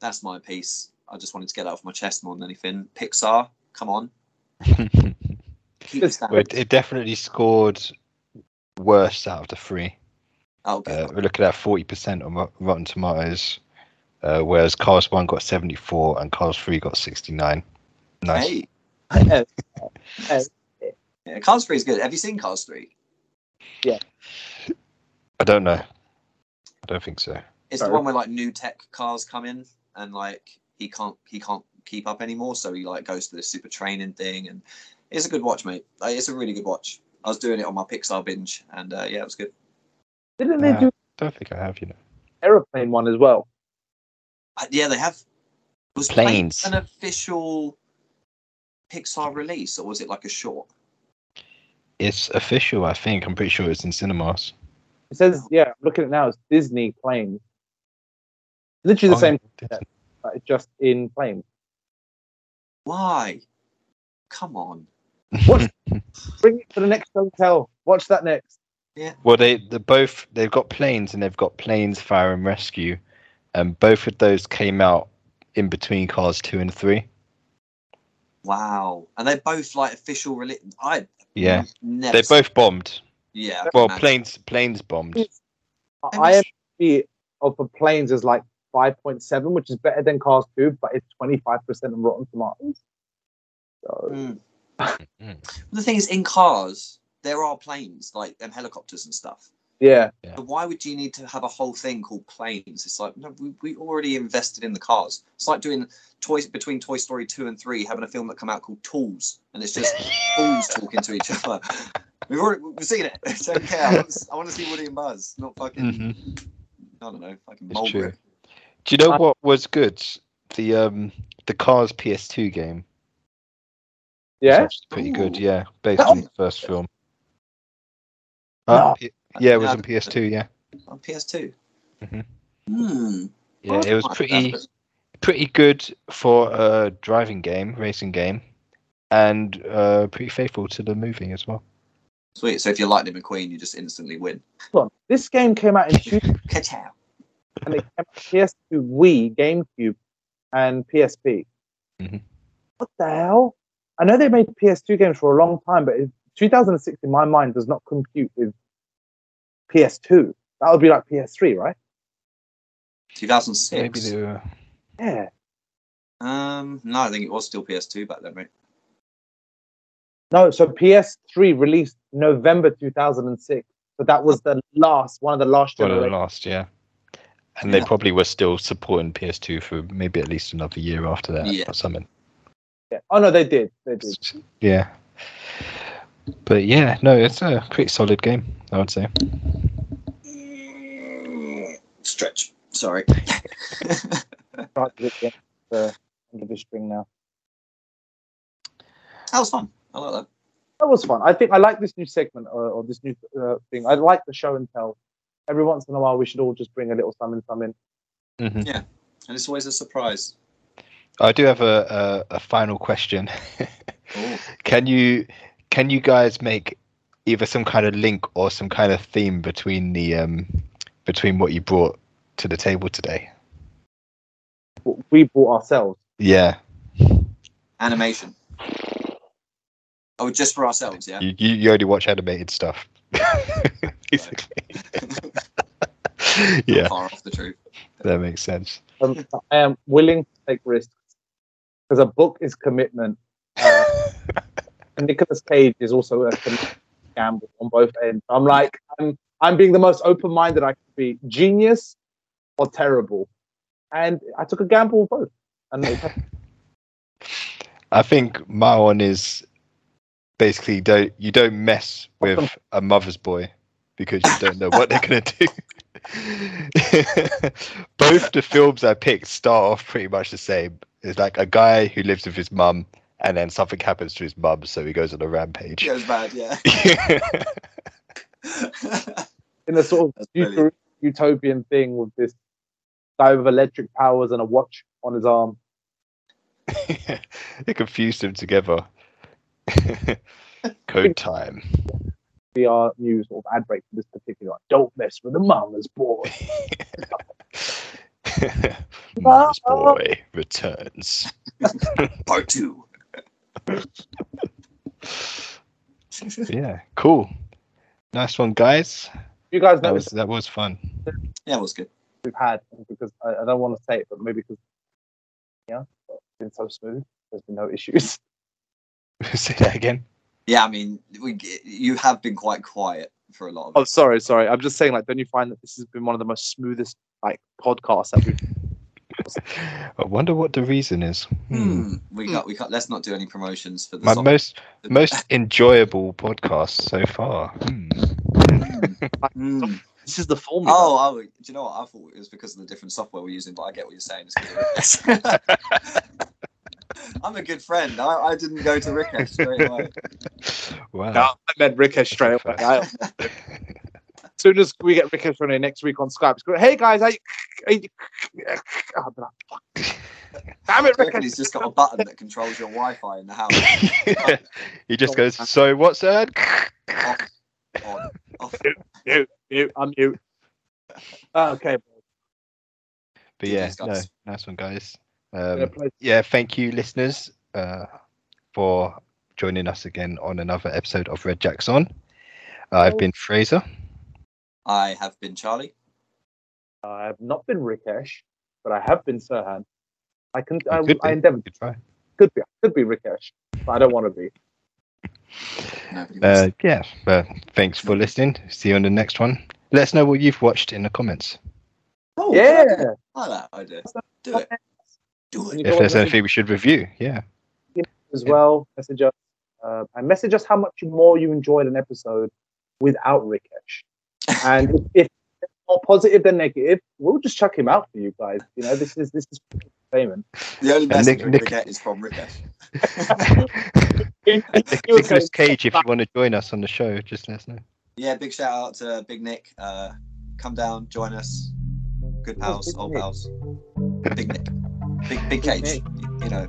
[SPEAKER 2] that's my piece. I just wanted to get that off my chest more than anything. Pixar, come on, it.
[SPEAKER 1] Well, it, it definitely scored worst out of the three.
[SPEAKER 2] Oh.
[SPEAKER 1] Uh, we're looking at forty percent on Rotten Tomatoes, uh, whereas Cars One got seventy four and Cars Three got sixty nine. Nice.
[SPEAKER 2] Hey,
[SPEAKER 3] Yeah. Yeah.
[SPEAKER 2] yeah, Cars Three is good. Have you seen Cars Three? Yeah.
[SPEAKER 1] I don't know. I don't think so.
[SPEAKER 2] It's
[SPEAKER 3] Sorry.
[SPEAKER 2] the one where like new tech cars come in and like he can't he can't keep up anymore, so he like goes to this super training thing, and it's a good watch, mate. Like, it's a really good watch. I was doing it on my Pixar binge, and uh, yeah, it was good.
[SPEAKER 3] Didn't they
[SPEAKER 1] Yeah.
[SPEAKER 3] do
[SPEAKER 1] Don't think I have. You know.
[SPEAKER 3] aeroplane one as well?
[SPEAKER 2] Uh, yeah, they have. Was
[SPEAKER 1] Planes.
[SPEAKER 2] an official Pixar release, or was it like a short?
[SPEAKER 1] It's official. I think. I'm pretty sure it's in cinemas.
[SPEAKER 3] It says, yeah, I'm looking at it now. It's Disney planes. Literally the
[SPEAKER 1] Oh,
[SPEAKER 3] same,
[SPEAKER 1] it
[SPEAKER 3] but it's just in planes.
[SPEAKER 2] Why? Come on.
[SPEAKER 3] What? Bring it to the next hotel. Watch that next.
[SPEAKER 1] Well, they they both they've got planes and they've got planes fire and rescue, and both of those came out in between Cars two and three.
[SPEAKER 2] Wow. And they're both like official release. I
[SPEAKER 1] Yeah,
[SPEAKER 2] never.
[SPEAKER 1] they both bombed.
[SPEAKER 2] Yeah.
[SPEAKER 1] Well,
[SPEAKER 2] imagine.
[SPEAKER 1] planes planes bombed.
[SPEAKER 3] I IMDb of the planes is like 5.7, which is better than Cars 2, but it's 25% on Rotten Tomatoes. So.
[SPEAKER 2] Mm. The thing is, in cars, there are planes like and helicopters and stuff.
[SPEAKER 3] Yeah.
[SPEAKER 2] So why would you need to have a whole thing called planes? It's like no, we, we already invested in the cars. It's like doing toys between Toy Story two and three, having a film that come out called Tools, and it's just tools talking to each other. We've already we've seen it. I don't care. I want, to, I want to see Woody and Buzz, not fucking
[SPEAKER 1] Mhm.
[SPEAKER 2] I don't know, fucking
[SPEAKER 1] It's true.
[SPEAKER 2] Mulberry.
[SPEAKER 1] Do you know
[SPEAKER 3] Uh,
[SPEAKER 1] what was good? The um the Cars PS2 game.
[SPEAKER 3] Yeah.
[SPEAKER 1] actually pretty good. Yeah, based on the first film.
[SPEAKER 3] No.
[SPEAKER 1] Uh, P- yeah, it was on PS2. Yeah,
[SPEAKER 2] on PS2.
[SPEAKER 1] Mhm.
[SPEAKER 2] Hmm.
[SPEAKER 1] yeah, it was pretty
[SPEAKER 2] that's-
[SPEAKER 1] pretty good for a driving game, racing game, and uh, pretty faithful to the movie as well.
[SPEAKER 2] Sweet. So if you're Lightning McQueen, you just instantly win.
[SPEAKER 3] Hold on. This game came out in 2
[SPEAKER 2] Ka-chow.
[SPEAKER 3] and it came out PS2, Wii, GameCube, and PSP.
[SPEAKER 1] Mhm.
[SPEAKER 3] What the hell? I know they made PS2 games for a long time, but it, 2006 in my mind does not compute with PS2. That would be like PS3, right?
[SPEAKER 2] 2006.
[SPEAKER 1] Maybe they were.
[SPEAKER 3] Yeah.
[SPEAKER 2] Um, no, I think it was still PS2 back then, right?
[SPEAKER 3] No, so PS3 released November 2006. So that was the last, one of the last
[SPEAKER 1] One of the last, yeah. And they
[SPEAKER 2] Yeah.
[SPEAKER 1] probably were still supporting PS2 for maybe at least another year after that
[SPEAKER 2] Yeah.
[SPEAKER 1] or something.
[SPEAKER 3] Yeah. Oh no, they did. They did.
[SPEAKER 1] Yeah. But yeah, no, it's a pretty solid game, I would say.
[SPEAKER 2] Stretch. Sorry.
[SPEAKER 3] Right, look at the under the string now.
[SPEAKER 2] That was fun. I like that.
[SPEAKER 3] That was fun. I think I like this new segment or, or this new uh, thing. I like the show and tell. Every once in a while, we should all just bring a little something, something.
[SPEAKER 1] hmm Yeah,
[SPEAKER 2] And it's always a surprise.
[SPEAKER 1] I do have a, a, a final question. Can you can you guys make either some kind of link or some kind of theme between the um between what you brought to the table today?
[SPEAKER 3] What we brought ourselves.
[SPEAKER 1] Yeah,
[SPEAKER 2] animation. Oh, just for ourselves, yeah.
[SPEAKER 1] you you, you only watch animated stuff, basically. Yeah,
[SPEAKER 2] Far off the truth.
[SPEAKER 1] that makes sense.
[SPEAKER 3] Um, I am willing to take risks because a book is commitment. Uh, and Nicolas Cage is also a commitment gamble on both ends. I'm like, I'm, I'm being the most open-minded I can be. Genius or terrible, and I took a gamble both. And
[SPEAKER 1] I think my one is basically don't you don't mess with a mother's boy because you don't know what they're gonna do. Both the films I picked start off pretty much the same, It's like a guy who lives with his mum, and then something happens to his mum, so he goes on a rampage.
[SPEAKER 2] It was bad, yeah.
[SPEAKER 3] in a sort of
[SPEAKER 2] That's
[SPEAKER 3] utopian thing with this guy with electric powers and a watch on his arm.
[SPEAKER 1] they confused them together. Code time.
[SPEAKER 3] Be our new sort of ad break for this particular. Don't mess with the mama's boy.
[SPEAKER 1] Mama's boy returns.
[SPEAKER 2] Part two.
[SPEAKER 1] Yeah, cool. Nice one, guys.
[SPEAKER 3] You guys
[SPEAKER 1] That was that was fun.
[SPEAKER 2] Yeah, it was good.
[SPEAKER 3] we've had because I, I don't want to say it, but maybe because yeah, it's been so smooth. There's been no issues.
[SPEAKER 1] Say that again.
[SPEAKER 2] Yeah, I mean, we you have been quite quiet for a lot of
[SPEAKER 3] Oh,
[SPEAKER 2] it.
[SPEAKER 3] sorry, sorry. I'm just saying, like, don't you find that this has been one of the most smoothest like podcasts that we've
[SPEAKER 1] I wonder what the reason is. Hmm.
[SPEAKER 2] Hmm. We got we got. Let's not do any promotions for the
[SPEAKER 1] My
[SPEAKER 2] song.
[SPEAKER 1] most most enjoyable podcast so far. Hmm.
[SPEAKER 2] Hmm.
[SPEAKER 3] This is the formula.
[SPEAKER 2] Oh, oh, do you know what? I thought it was because of the different software we're using, but I get what you're saying. It's 'cause. I'm a good friend. I, I didn't go to Rickesh straight away.
[SPEAKER 1] Wow.
[SPEAKER 3] No, I meant Rickesh straight away. I- as soon as we get Rickesh on here next week on Skype, going, hey guys, I, I, I'll be like, fuck. Damn it,
[SPEAKER 2] I reckon he's just got a button that controls your Wi-Fi in the house.
[SPEAKER 1] he just goes, so what's that?
[SPEAKER 2] Off, on, off.
[SPEAKER 3] Mute, mute, I'm mute. Ah, okay,
[SPEAKER 1] But yeah, no, nice one, guys. Um, yeah, thank you, listeners, uh, for joining us again on another episode of Red Jacks On. I've been Frazer.
[SPEAKER 2] I have been Charlie.
[SPEAKER 3] I have not been Rickesh, but I have been Serhan. I can, I,
[SPEAKER 1] could
[SPEAKER 3] I
[SPEAKER 1] be.
[SPEAKER 3] endeavor
[SPEAKER 1] Good try.
[SPEAKER 3] could be, could be Rickesh, but I don't want to be.
[SPEAKER 1] Uh, yeah, uh, thanks for listening. See you on the next one. Let us know what you've watched in the comments.
[SPEAKER 2] Oh,
[SPEAKER 3] yeah.
[SPEAKER 2] I like that idea. Do it. Do it.
[SPEAKER 1] If there's anything we should review, yeah.
[SPEAKER 3] as well. Message us uh, and message us how much more you enjoyed an episode without Rickesh. And if, if more positive than negative, we'll just chuck him out for you guys. You know, this is this is entertainment.
[SPEAKER 2] The only
[SPEAKER 1] And
[SPEAKER 2] message
[SPEAKER 1] Nick-
[SPEAKER 2] we're
[SPEAKER 1] Nick-
[SPEAKER 2] going get is from Rickesh.
[SPEAKER 1] Nic- Nicolas Cage, if you want to join us on the show, just let us know.
[SPEAKER 2] Yeah, big shout out to Big Nick. Uh, come down, join us. Good pals, old
[SPEAKER 3] Nick?
[SPEAKER 2] pals. Big Nick. Big Big Cage.
[SPEAKER 3] Nick.
[SPEAKER 2] You know,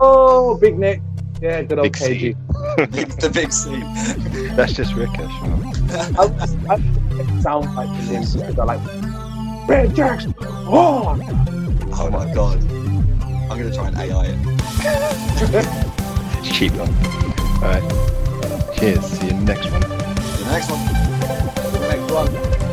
[SPEAKER 3] Oh, Big Nick. Yeah, good old
[SPEAKER 1] Big C.
[SPEAKER 3] KG.
[SPEAKER 2] the big C.
[SPEAKER 1] That's just Rickesh.
[SPEAKER 3] I, I, I sound like the names because I like Red Jackson. Oh,
[SPEAKER 2] Oh my god. I'm gonna try and AI it.
[SPEAKER 1] It's cheap one. Alright. Cheers. See you next one.
[SPEAKER 2] The next one.
[SPEAKER 3] the next one.